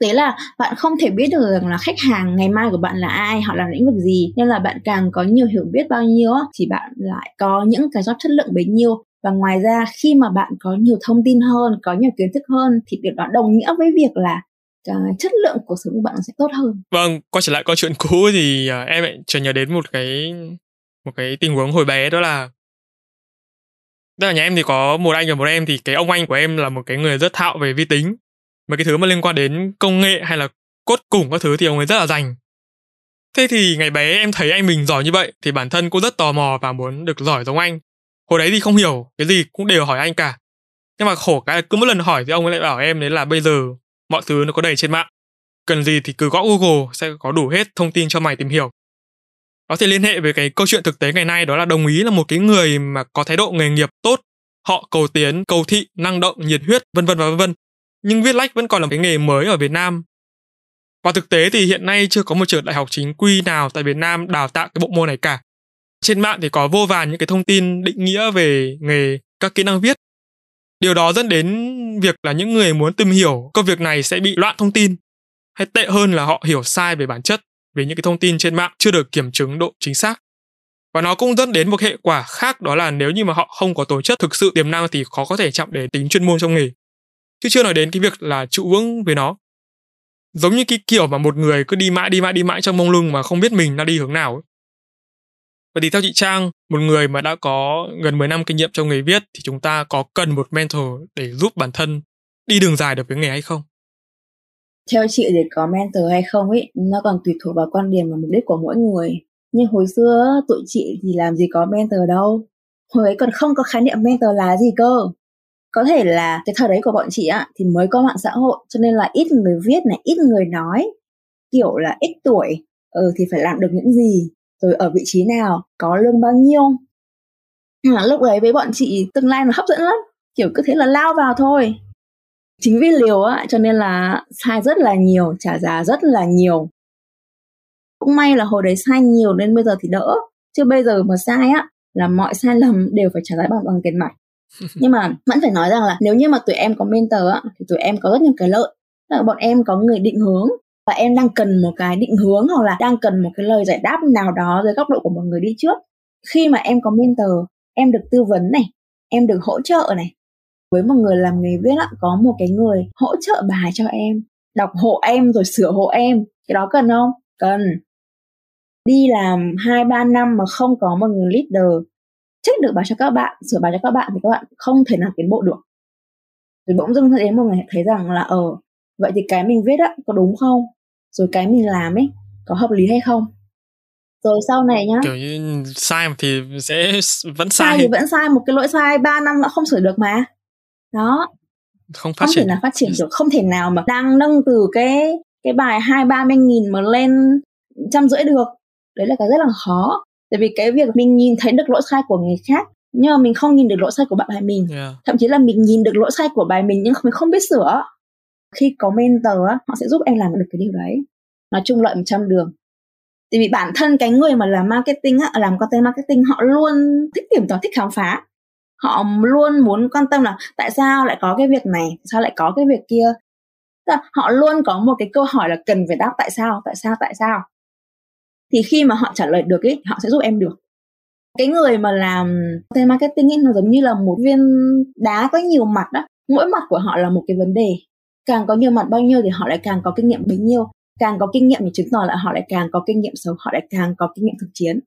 thế là bạn không thể biết được rằng là khách hàng ngày mai của bạn là ai, họ làm lĩnh vực gì, nên là bạn càng có nhiều hiểu biết bao nhiêu thì bạn lại có những cái job chất lượng bấy nhiêu. Và ngoài ra, khi mà bạn có nhiều thông tin hơn, có nhiều kiến thức hơn, thì điều đó đồng nghĩa với việc là à, chất lượng cuộc sống của bạn sẽ tốt hơn. Vâng quay trở lại câu chuyện cũ thì à, em lại chợt nhớ đến một cái một cái tình huống hồi bé đó là tức là nhà em thì có một anh và một em, thì cái ông anh của em là một cái người rất thạo về vi tính mấy cái thứ mà liên quan đến công nghệ hay là cốt củng các thứ thì ông ấy rất là dành thế thì ngày bé em thấy anh mình giỏi như vậy thì bản thân cũng rất tò mò và muốn được giỏi giống anh. Hồi đấy thì không hiểu, cái gì cũng đều hỏi anh cả. Nhưng mà khổ cái cứ mỗi lần hỏi thì ông ấy lại bảo em đấy là bây giờ mọi thứ nó có đầy trên mạng. Cần gì thì cứ gõ google sẽ có đủ hết thông tin cho mày tìm hiểu. Có thể liên hệ với cái câu chuyện thực tế ngày nay đó là đồng ý là một cái người mà có thái độ nghề nghiệp tốt. Họ cầu tiến, cầu thị, năng động, nhiệt huyết, vân vân và vân vân nhưng viết lách vẫn còn là cái nghề mới ở Việt Nam. Và thực tế thì hiện nay chưa có một trường đại học chính quy nào tại Việt Nam đào tạo cái bộ môn này cả. Trên mạng thì có vô vàn những cái thông tin định nghĩa về nghề các kỹ năng viết. Điều đó dẫn đến việc là những người muốn tìm hiểu công việc này sẽ bị loạn thông tin. Hay tệ hơn là họ hiểu sai về bản chất, về những cái thông tin trên mạng chưa được kiểm chứng độ chính xác. Và nó cũng dẫn đến một hệ quả khác đó là nếu như mà họ không có tố chất thực sự tiềm năng thì khó có thể chạm đến tính chuyên môn trong nghề chứ chưa nói đến cái việc là trụ vững với nó giống như cái kiểu mà một người cứ đi mãi đi mãi đi mãi trong mông lung mà không biết mình đang đi hướng nào Và thì theo chị Trang, một người mà đã có gần 10 năm kinh nghiệm trong nghề viết thì chúng ta có cần một mentor để giúp bản thân đi đường dài được với nghề hay không? Theo chị để có mentor hay không ấy, nó còn tùy thuộc vào quan điểm và mục đích của mỗi người. Nhưng hồi xưa tụi chị thì làm gì có mentor đâu. Hồi ấy còn không có khái niệm mentor là gì cơ có thể là cái thời đấy của bọn chị ạ thì mới có mạng xã hội cho nên là ít người viết này ít người nói. Kiểu là ít tuổi ừ thì phải làm được những gì? Rồi ở vị trí nào? Có lương bao nhiêu? À, lúc đấy với bọn chị tương lai nó hấp dẫn lắm. Kiểu cứ thế là lao vào thôi. Chính vì liều á cho nên là sai rất là nhiều trả giá rất là nhiều. Cũng may là hồi đấy sai nhiều nên bây giờ thì đỡ. Chứ bây giờ mà sai á là mọi sai lầm đều phải trả giá bằng bằng tiền mặt. nhưng mà vẫn phải nói rằng là nếu như mà tụi em có mentor á, thì tụi em có rất nhiều cái lợi. Tức là bọn em có người định hướng và em đang cần một cái định hướng hoặc là đang cần một cái lời giải đáp nào đó dưới góc độ của một người đi trước. Khi mà em có mentor, em được tư vấn này, em được hỗ trợ này, với một người làm nghề viết á, có một cái người hỗ trợ bài cho em, đọc hộ em rồi sửa hộ em, cái đó cần không? Cần. Đi làm hai ba năm mà không có một người leader check được bài cho các bạn sửa bài cho các bạn thì các bạn không thể nào tiến bộ được. Rồi bỗng dưng đến một ngày thấy rằng là ờ, vậy thì cái mình viết á có đúng không? Rồi cái mình làm ấy có hợp lý hay không? Rồi sau này nhá. Kiểu như sai thì sẽ vẫn sai, sai. thì vẫn sai một cái lỗi sai 3 năm đã không sửa được mà. Đó. Không phát không triển. thể nào phát triển được không thể nào mà đang nâng từ cái cái bài hai ba mươi nghìn mà lên trăm rưỡi được. Đấy là cái rất là khó tại vì cái việc mình nhìn thấy được lỗi sai của người khác nhưng mà mình không nhìn được lỗi sai của bạn bài mình. Yeah. thậm chí là mình nhìn được lỗi sai của bài mình nhưng mình không biết sửa. Khi có mentor á họ sẽ giúp em làm được cái điều đấy. Nói chung lợi 100 đường. Tại vì bản thân cái người mà làm marketing á làm content marketing họ luôn thích tìm tòi thích khám phá. Họ luôn muốn quan tâm là tại sao lại có cái việc này sao lại có cái việc kia. Họ luôn có một cái câu hỏi là cần phải đáp tại sao tại sao tại sao thì khi mà họ trả lời được ấy họ sẽ giúp em được. Cái người mà làm content marketing ấy nó giống như là một viên đá có nhiều mặt đó mỗi mặt của họ là một cái vấn đề. Càng có nhiều mặt bao nhiêu thì họ lại càng có kinh nghiệm bấy nhiêu. Càng có kinh nghiệm thì chứng tỏ là họ lại càng có kinh nghiệm xấu, họ lại càng có kinh nghiệm thực chiến.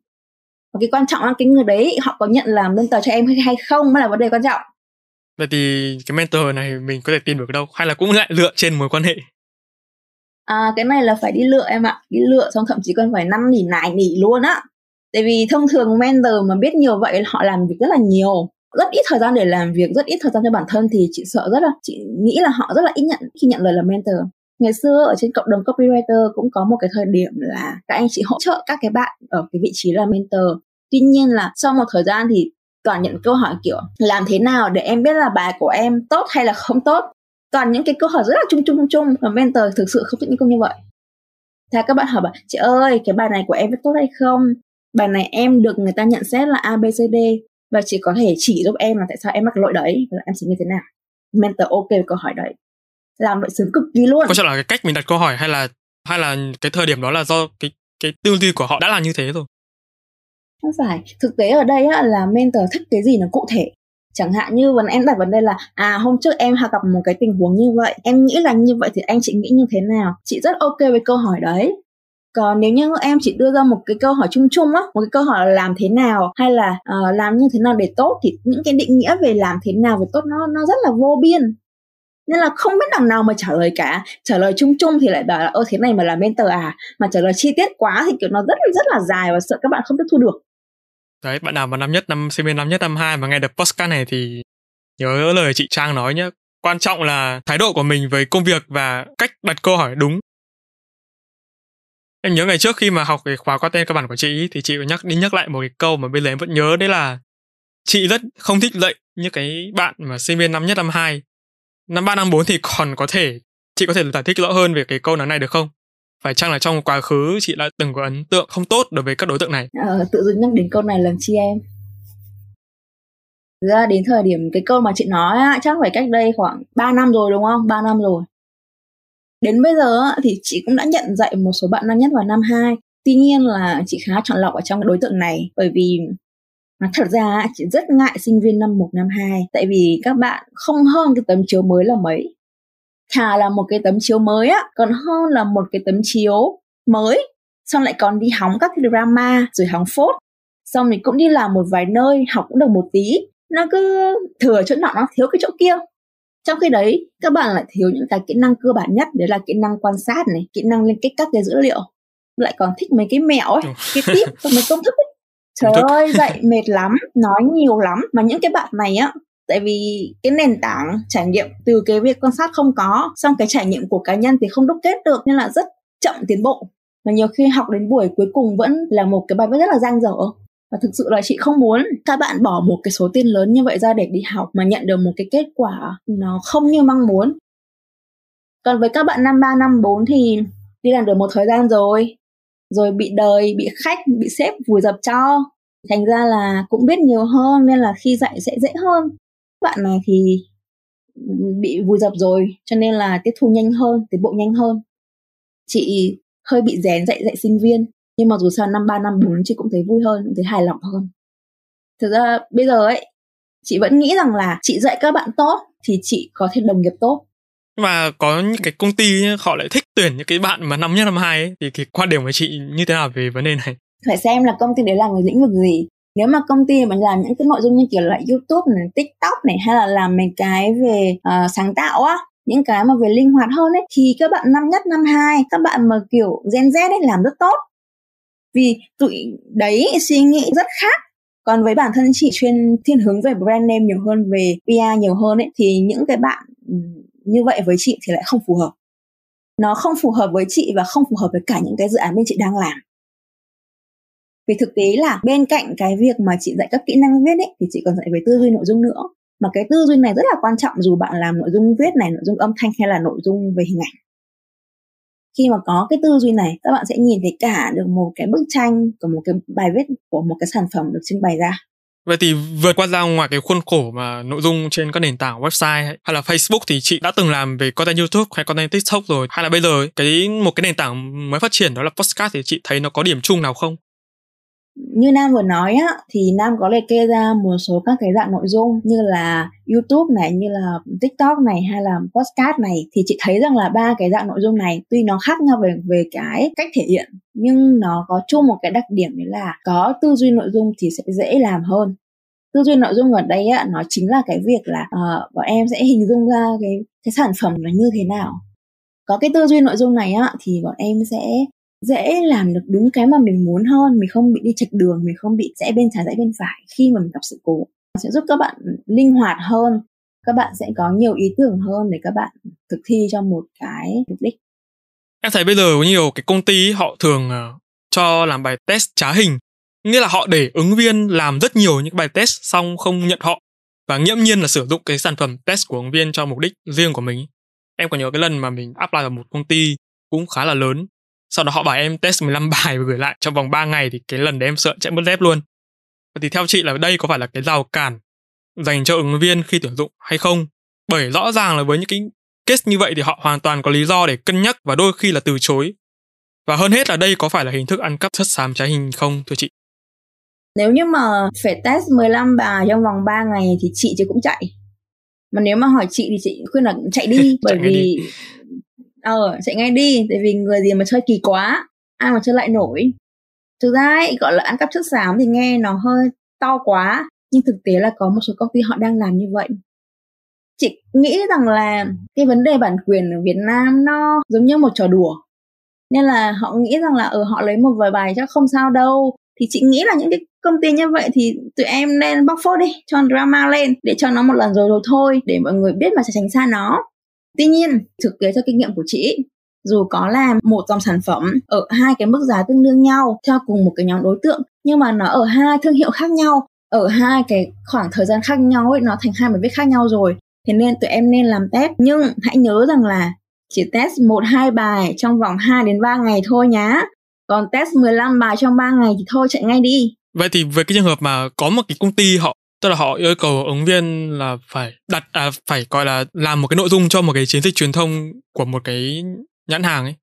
Và cái quan trọng là cái người đấy, họ có nhận làm mentor cho em hay không mới là vấn đề quan trọng. Vậy thì cái mentor này mình có thể tìm được đâu? Hay là cũng lại lựa trên mối quan hệ? À cái này là phải đi lựa em ạ. Đi lựa xong thậm chí còn phải năn nỉ nài nỉ luôn á. Tại vì thông thường mentor mà biết nhiều vậy họ làm việc rất là nhiều. Rất ít thời gian để làm việc rất ít thời gian cho bản thân thì chị sợ rất là chị nghĩ là họ rất là ít nhận khi nhận lời làm mentor. Ngày xưa ở trên cộng đồng copywriter cũng có một cái thời điểm là các anh chị hỗ trợ các cái bạn ở cái vị trí là mentor. Tuy nhiên là sau một thời gian thì toàn nhận câu hỏi kiểu làm thế nào để em biết là bài của em tốt hay là không tốt toàn những cái câu hỏi rất là chung chung chung chung và mentor thực sự không thích những câu như vậy. Thế các bạn hỏi bảo chị ơi cái bài này của em viết tốt hay không? Bài này em được người ta nhận xét là abcd và chị có thể chỉ giúp em là tại sao em mắc lỗi đấy và em sẽ như thế nào? Mentor ok với câu hỏi đấy. Làm đội sướng cực kỳ luôn. Có chắc là cái cách mình đặt câu hỏi hay là hay là cái thời điểm đó là do cái cái tư duy của họ đã là như thế rồi? Không phải. Thực tế ở đây á, là mentor thích cái gì nó cụ thể chẳng hạn như vấn em đặt vấn đề là à hôm trước em gặp một cái tình huống như vậy em nghĩ là như vậy thì anh chị nghĩ như thế nào? Chị rất ok với câu hỏi đấy. Còn nếu như em chỉ đưa ra một cái câu hỏi chung chung á một cái câu hỏi là làm thế nào hay là uh, làm như thế nào để tốt thì những cái định nghĩa về làm thế nào về tốt nó nó rất là vô biên. Nên là không biết đằng nào mà trả lời cả. Trả lời chung chung thì lại bảo là ơ thế này mà là mentor à? Mà trả lời chi tiết quá thì kiểu nó rất rất là dài và sợ các bạn không tiếp thu được đấy, bạn nào mà năm nhất, năm sinh viên năm nhất, năm hai mà nghe được podcast này thì nhớ lời chị trang nói nhé quan trọng là thái độ của mình với công việc và cách đặt câu hỏi đúng. Em nhớ ngày trước khi mà học cái khóa tên cơ bản của chị thì chị có nhắc, đi nhắc lại một cái câu mà bây giờ em vẫn nhớ, đấy là chị rất không thích lệnh như cái bạn mà sinh viên năm nhất, năm hai. Năm ba, năm bốn thì còn có thể, chị có thể giải thích rõ hơn về cái câu nói này được không? Phải chăng là trong quá khứ chị đã từng có ấn tượng không tốt đối với các đối tượng này. Ờ, tự dưng nhắc đến câu này làm chi em? Ra đến thời điểm cái câu mà chị nói á, chắc phải cách đây khoảng 3 năm rồi đúng không? 3 năm rồi. Đến bây giờ thì chị cũng đã nhận dạy một số bạn năm nhất và năm hai. Tuy nhiên là chị khá chọn lọc ở trong đối tượng này bởi vì mà thật ra chị rất ngại sinh viên năm 1, năm 2 tại vì các bạn không hơn cái tấm chiếu mới là mấy thà là một cái tấm chiếu mới á còn hơn là một cái tấm chiếu mới. Xong lại còn đi hóng các cái drama rồi hóng phốt. Xong mình cũng đi làm một vài nơi học cũng được một tí. Nó cứ thừa chỗ nọ nó thiếu cái chỗ kia. Trong khi đấy các bạn lại thiếu những cái kỹ năng cơ bản nhất đấy là kỹ năng quan sát này kỹ năng liên kết các cái dữ liệu. Lại còn thích mấy cái mẹo ấy cái tip và mấy công thức ấy. Trời ơi dạy mệt lắm nói nhiều lắm. Mà những cái bạn này á tại vì cái nền tảng trải nghiệm từ cái việc quan sát không có, xong cái trải nghiệm của cá nhân thì không đúc kết được nên là rất chậm tiến bộ. Và nhiều khi học đến buổi cuối cùng vẫn là một cái bài viết rất là dang dở. Và thực sự là chị không muốn các bạn bỏ một cái số tiền lớn như vậy ra để đi học mà nhận được một cái kết quả nó không như mong muốn. Còn với các bạn năm ba, năm bốn thì đi làm được một thời gian rồi rồi bị đời, bị khách, bị sếp vùi dập cho. Thành ra là cũng biết nhiều hơn nên là khi dạy sẽ dễ hơn bạn này thì bị vùi dập rồi cho nên là tiếp thu nhanh hơn tiến bộ nhanh hơn. Chị hơi bị rèn dạy dạy sinh viên nhưng mà dù sao năm ba năm bốn chị cũng thấy vui hơn cũng thấy hài lòng hơn. Thực ra bây giờ ấy chị vẫn nghĩ rằng là chị dạy các bạn tốt thì chị có thêm đồng nghiệp tốt. Mà có những cái công ty họ lại thích tuyển những cái bạn mà năm nhất năm hai ấy, thì cái quan điểm của chị như thế nào về vấn đề này? Phải xem là công ty đấy làm về lĩnh vực gì nếu mà công ty mà làm những cái nội dung như kiểu là youtube này tiktok này hay là làm mấy cái về uh, sáng tạo á những cái mà về linh hoạt hơn ấy thì các bạn năm nhất năm hai các bạn mà kiểu Gen Z ấy làm rất tốt. Vì tụi đấy suy nghĩ rất khác. Còn với bản thân chị chuyên thiên hướng về brand name nhiều hơn về PR nhiều hơn ấy thì những cái bạn ừ, như vậy với chị thì lại không phù hợp. Nó không phù hợp với chị và không phù hợp với cả những cái dự án bên chị đang làm vì thực tế là bên cạnh cái việc mà chị dạy các kỹ năng viết ấy, thì chị còn dạy về tư duy nội dung nữa. Mà cái tư duy này rất là quan trọng dù bạn làm nội dung viết này, nội dung âm thanh hay là nội dung về hình ảnh. Khi mà có cái tư duy này, các bạn sẽ nhìn thấy cả được một cái bức tranh của một cái bài viết của một cái sản phẩm được trưng bày ra. Vậy thì vượt qua ra ngoài cái khuôn khổ mà nội dung trên các nền tảng website hay là Facebook thì chị đã từng làm về content YouTube hay content TikTok rồi? Hay là bây giờ cái một cái nền tảng mới phát triển đó là podcast thì chị thấy nó có điểm chung nào không? Như Nam vừa nói á thì Nam có liệt kê ra một số các cái dạng nội dung như là YouTube này như là TikTok này hay là podcast này. Thì chị thấy rằng là ba cái dạng nội dung này tuy nó khác nhau về về cái cách thể hiện nhưng nó có chung một cái đặc điểm đấy là có tư duy nội dung thì sẽ dễ làm hơn. Tư duy nội dung ở đây á nó chính là cái việc là uh, bọn em sẽ hình dung ra cái cái sản phẩm là như thế nào. Có cái tư duy nội dung này á thì bọn em sẽ dễ làm được đúng cái mà mình muốn hơn, mình không bị đi chệch đường, mình không bị rẽ bên trái, rẽ bên phải khi mà mình gặp sự cố. Sẽ giúp các bạn linh hoạt hơn, các bạn sẽ có nhiều ý tưởng hơn để các bạn thực thi cho một cái mục đích. Em thấy bây giờ có nhiều cái công ty họ thường ờ, cho làm bài test trá hình. Nghĩa là họ để ứng viên làm rất nhiều những bài test xong không nhận họ và nghiễm nhiên là sử dụng cái sản phẩm test của ứng viên cho mục đích riêng của mình em còn nhớ cái lần mà mình apply vào một công ty cũng khá là lớn sau đó họ bảo em test 15 bài và gửi lại trong vòng 3 ngày thì cái lần đấy em sợ chạy mất dép luôn. Và thì theo chị là đây có phải là cái rào cản dành cho ứng viên khi tuyển dụng hay không? Bởi rõ ràng là với những cái case như vậy thì họ hoàn toàn có lý do để cân nhắc và đôi khi là từ chối. Và hơn hết là đây có phải là hình thức ăn cắp chất xám trái hình không thưa chị? Nếu như mà phải test 15 bài trong vòng 3 ngày thì chị chứ cũng chạy. Mà nếu mà hỏi chị thì chị khuyên là chạy đi bởi chạy vì đi ờ chạy ngay đi tại vì người gì mà chơi kỳ quá ai mà chơi lại nổi. Thực ra ấy, gọi là ăn cắp chất xám thì nghe nó hơi to quá nhưng thực tế là có một số công ty họ đang làm như vậy. Chị nghĩ rằng là cái vấn đề bản quyền ở Việt Nam nó giống như một trò đùa. Nên là họ nghĩ rằng là ở ừ, họ lấy một vài bài chắc không sao đâu. Thì chị nghĩ là những cái công ty như vậy thì tụi em nên bóc phốt đi cho drama lên để cho nó một lần rồi rồi thôi để mọi người biết mà sẽ tránh xa nó. Tuy nhiên, thực tế theo kinh nghiệm của chị, dù có làm một dòng sản phẩm ở hai cái mức giá tương đương nhau theo cùng một cái nhóm đối tượng nhưng mà nó ở hai thương hiệu khác nhau ở hai cái khoảng thời gian khác nhau ấy nó thành hai bài viết khác nhau rồi. Thế nên tụi em nên làm test. Nhưng hãy nhớ rằng là chỉ test một hai bài trong vòng 2 đến 3 ngày thôi nhá. Còn test 15 bài trong 3 ngày thì thôi chạy ngay đi. Vậy thì về cái trường hợp mà có một cái công ty họ tức là họ yêu cầu ứng viên là phải đặt à phải gọi là làm một cái nội dung cho một cái chiến dịch truyền thông của một cái nhãn hàng ấy.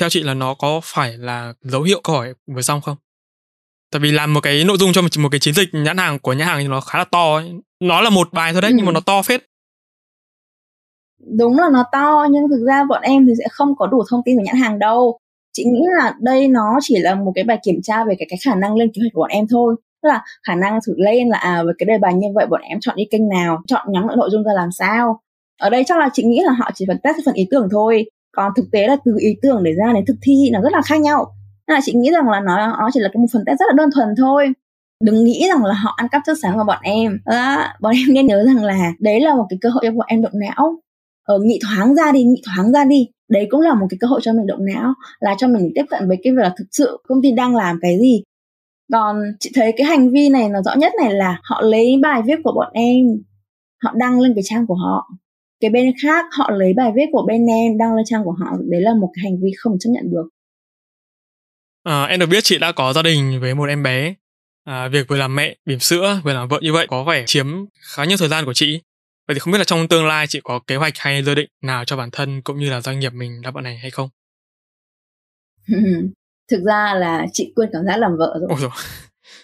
Theo chị là nó có phải là dấu hiệu câu hỏi vừa xong không? Tại vì làm một cái nội dung cho một, một cái chiến dịch nhãn hàng của nhãn hàng thì nó khá là to ấy. nó là một bài thôi đấy ừ. nhưng mà nó to phết. Đúng là nó to nhưng thực ra bọn em thì sẽ không có đủ thông tin về nhãn hàng đâu. Chị nghĩ là đây nó chỉ là một cái bài kiểm tra về cái cái khả năng lên kế hoạch của bọn em thôi tức là khả năng thử lên là à với cái đề bài như vậy bọn em chọn đi kênh nào chọn nhóm nội dung ra làm sao. Ở đây chắc là chị nghĩ là họ chỉ phần test phần ý tưởng thôi. Còn thực tế là từ ý tưởng để ra đến thực thi nó rất là khác nhau. Nên là chị nghĩ rằng là nó nó chỉ là cái một phần test rất là đơn thuần thôi. Đừng nghĩ rằng là họ ăn cắp chất sáng của bọn em. À, bọn em nên nhớ rằng là đấy là một cái cơ hội cho bọn em động não. Ở ờ, nghị thoáng ra đi nghị thoáng ra đi. Đấy cũng là một cái cơ hội cho mình động não là cho mình tiếp cận với cái việc là thực sự công ty đang làm cái gì còn chị thấy cái hành vi này nó rõ nhất này là họ lấy bài viết của bọn em họ đăng lên cái trang của họ. Cái bên khác họ lấy bài viết của bên em đăng lên trang của họ đấy là một cái hành vi không chấp nhận được. À, em được biết chị đã có gia đình với một em bé. À, việc vừa làm mẹ bỉm sữa vừa làm vợ như vậy có vẻ chiếm khá nhiều thời gian của chị. Vậy thì không biết là trong tương lai chị có kế hoạch hay dự định nào cho bản thân cũng như là doanh nghiệp mình đã bọn này hay không thực ra là chị quên cảm giác làm vợ rồi.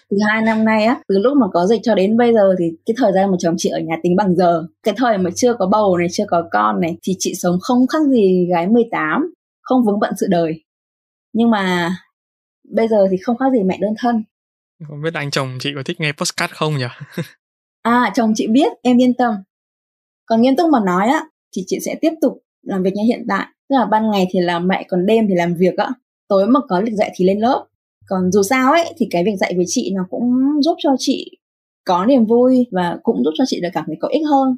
từ hai năm nay á từ lúc mà có dịch cho đến bây giờ thì cái thời gian mà chồng chị ở nhà tính bằng giờ cái thời mà chưa có bầu này chưa có con này thì chị sống không khác gì gái 18 không vướng bận sự đời. Nhưng mà bây giờ thì không khác gì mẹ đơn thân. Không biết anh chồng chị có thích nghe postcard không nhỉ? À chồng chị biết em yên tâm. Còn nghiêm túc mà nói á thì chị sẽ tiếp tục làm việc như hiện tại. Tức là ban ngày thì làm mẹ còn đêm thì làm việc á tối mà có lịch dạy thì lên lớp. Còn dù sao ấy thì cái việc dạy với chị nó cũng giúp cho chị có niềm vui và cũng giúp cho chị được cảm thấy có ích hơn.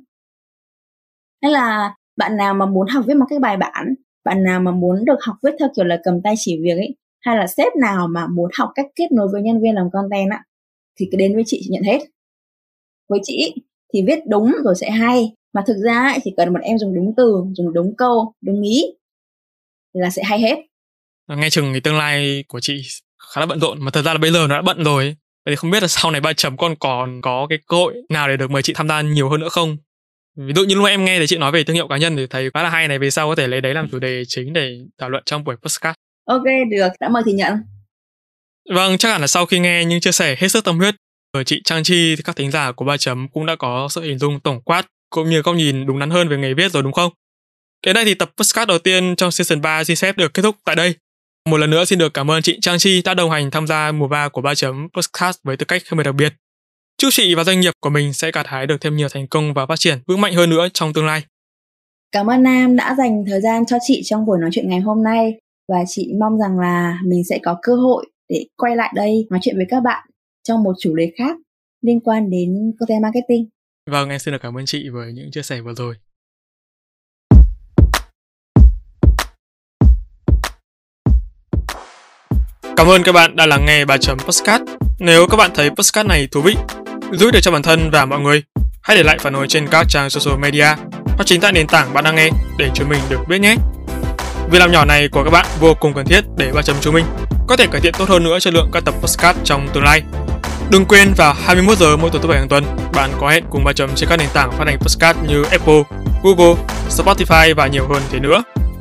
Hay là bạn nào mà muốn học viết một cái bài bản bạn nào mà muốn được học viết theo kiểu là cầm tay chỉ việc ấy hay là sếp nào mà muốn học cách kết nối với nhân viên làm content á thì cứ đến với chị chị nhận hết. Với chị thì viết đúng rồi sẽ hay mà thực ra ấy, chỉ cần một em dùng đúng từ dùng đúng câu đúng ý là sẽ hay hết nghe chừng thì tương lai của chị khá là bận rộn mà thật ra là bây giờ nó đã bận rồi vậy thì không biết là sau này ba chấm con còn có cái cơ hội nào để được mời chị tham gia nhiều hơn nữa không? Ví dụ như lúc em nghe thì chị nói về thương hiệu cá nhân thì thấy khá là hay này về sau có thể lấy đấy làm chủ đề chính để thảo luận trong buổi podcast. Ok được. Đã mời thì nhận. Vâng chắc hẳn là sau khi nghe những chia sẻ hết sức tâm huyết của chị Trang Chi thì các thính giả của ba chấm cũng đã có sự hình dung tổng quát cũng như góc nhìn đúng đắn hơn về nghề viết rồi đúng không? Đến đây thì tập podcast đầu tiên trong season 3 xin phép được kết thúc tại đây một lần nữa xin được cảm ơn chị Trang Chi đã đồng hành tham gia mùa 3 của ba chấm podcast với tư cách khách mời đặc biệt Chúc chị và doanh nghiệp của mình sẽ gặt hái được thêm nhiều thành công và phát triển vững mạnh hơn nữa trong tương lai. Cảm ơn Nam đã dành thời gian cho chị trong buổi nói chuyện ngày hôm nay và chị mong rằng là mình sẽ có cơ hội để quay lại đây nói chuyện với các bạn trong một chủ đề khác liên quan đến content marketing. Vâng, em xin được cảm ơn chị với những chia sẻ vừa rồi. Cảm ơn các bạn đã lắng nghe 3 chấm podcast. Nếu các bạn thấy podcast này thú vị giúp được cho bản thân và mọi người. Hãy để lại phản hồi trên các trang social media hoặc chính tại nền tảng bạn đang nghe để chúng mình được biết nhé. Việc làm nhỏ này của các bạn vô cùng cần thiết để ba chấm chúng mình có thể cải thiện tốt hơn nữa chất lượng các tập podcast trong tương lai. Đừng quên vào 21 giờ mỗi tuần thứ bảy hàng tuần, bạn có hẹn cùng ba chấm trên các nền tảng phát hành podcast như Apple, Google, Spotify và nhiều hơn thế nữa.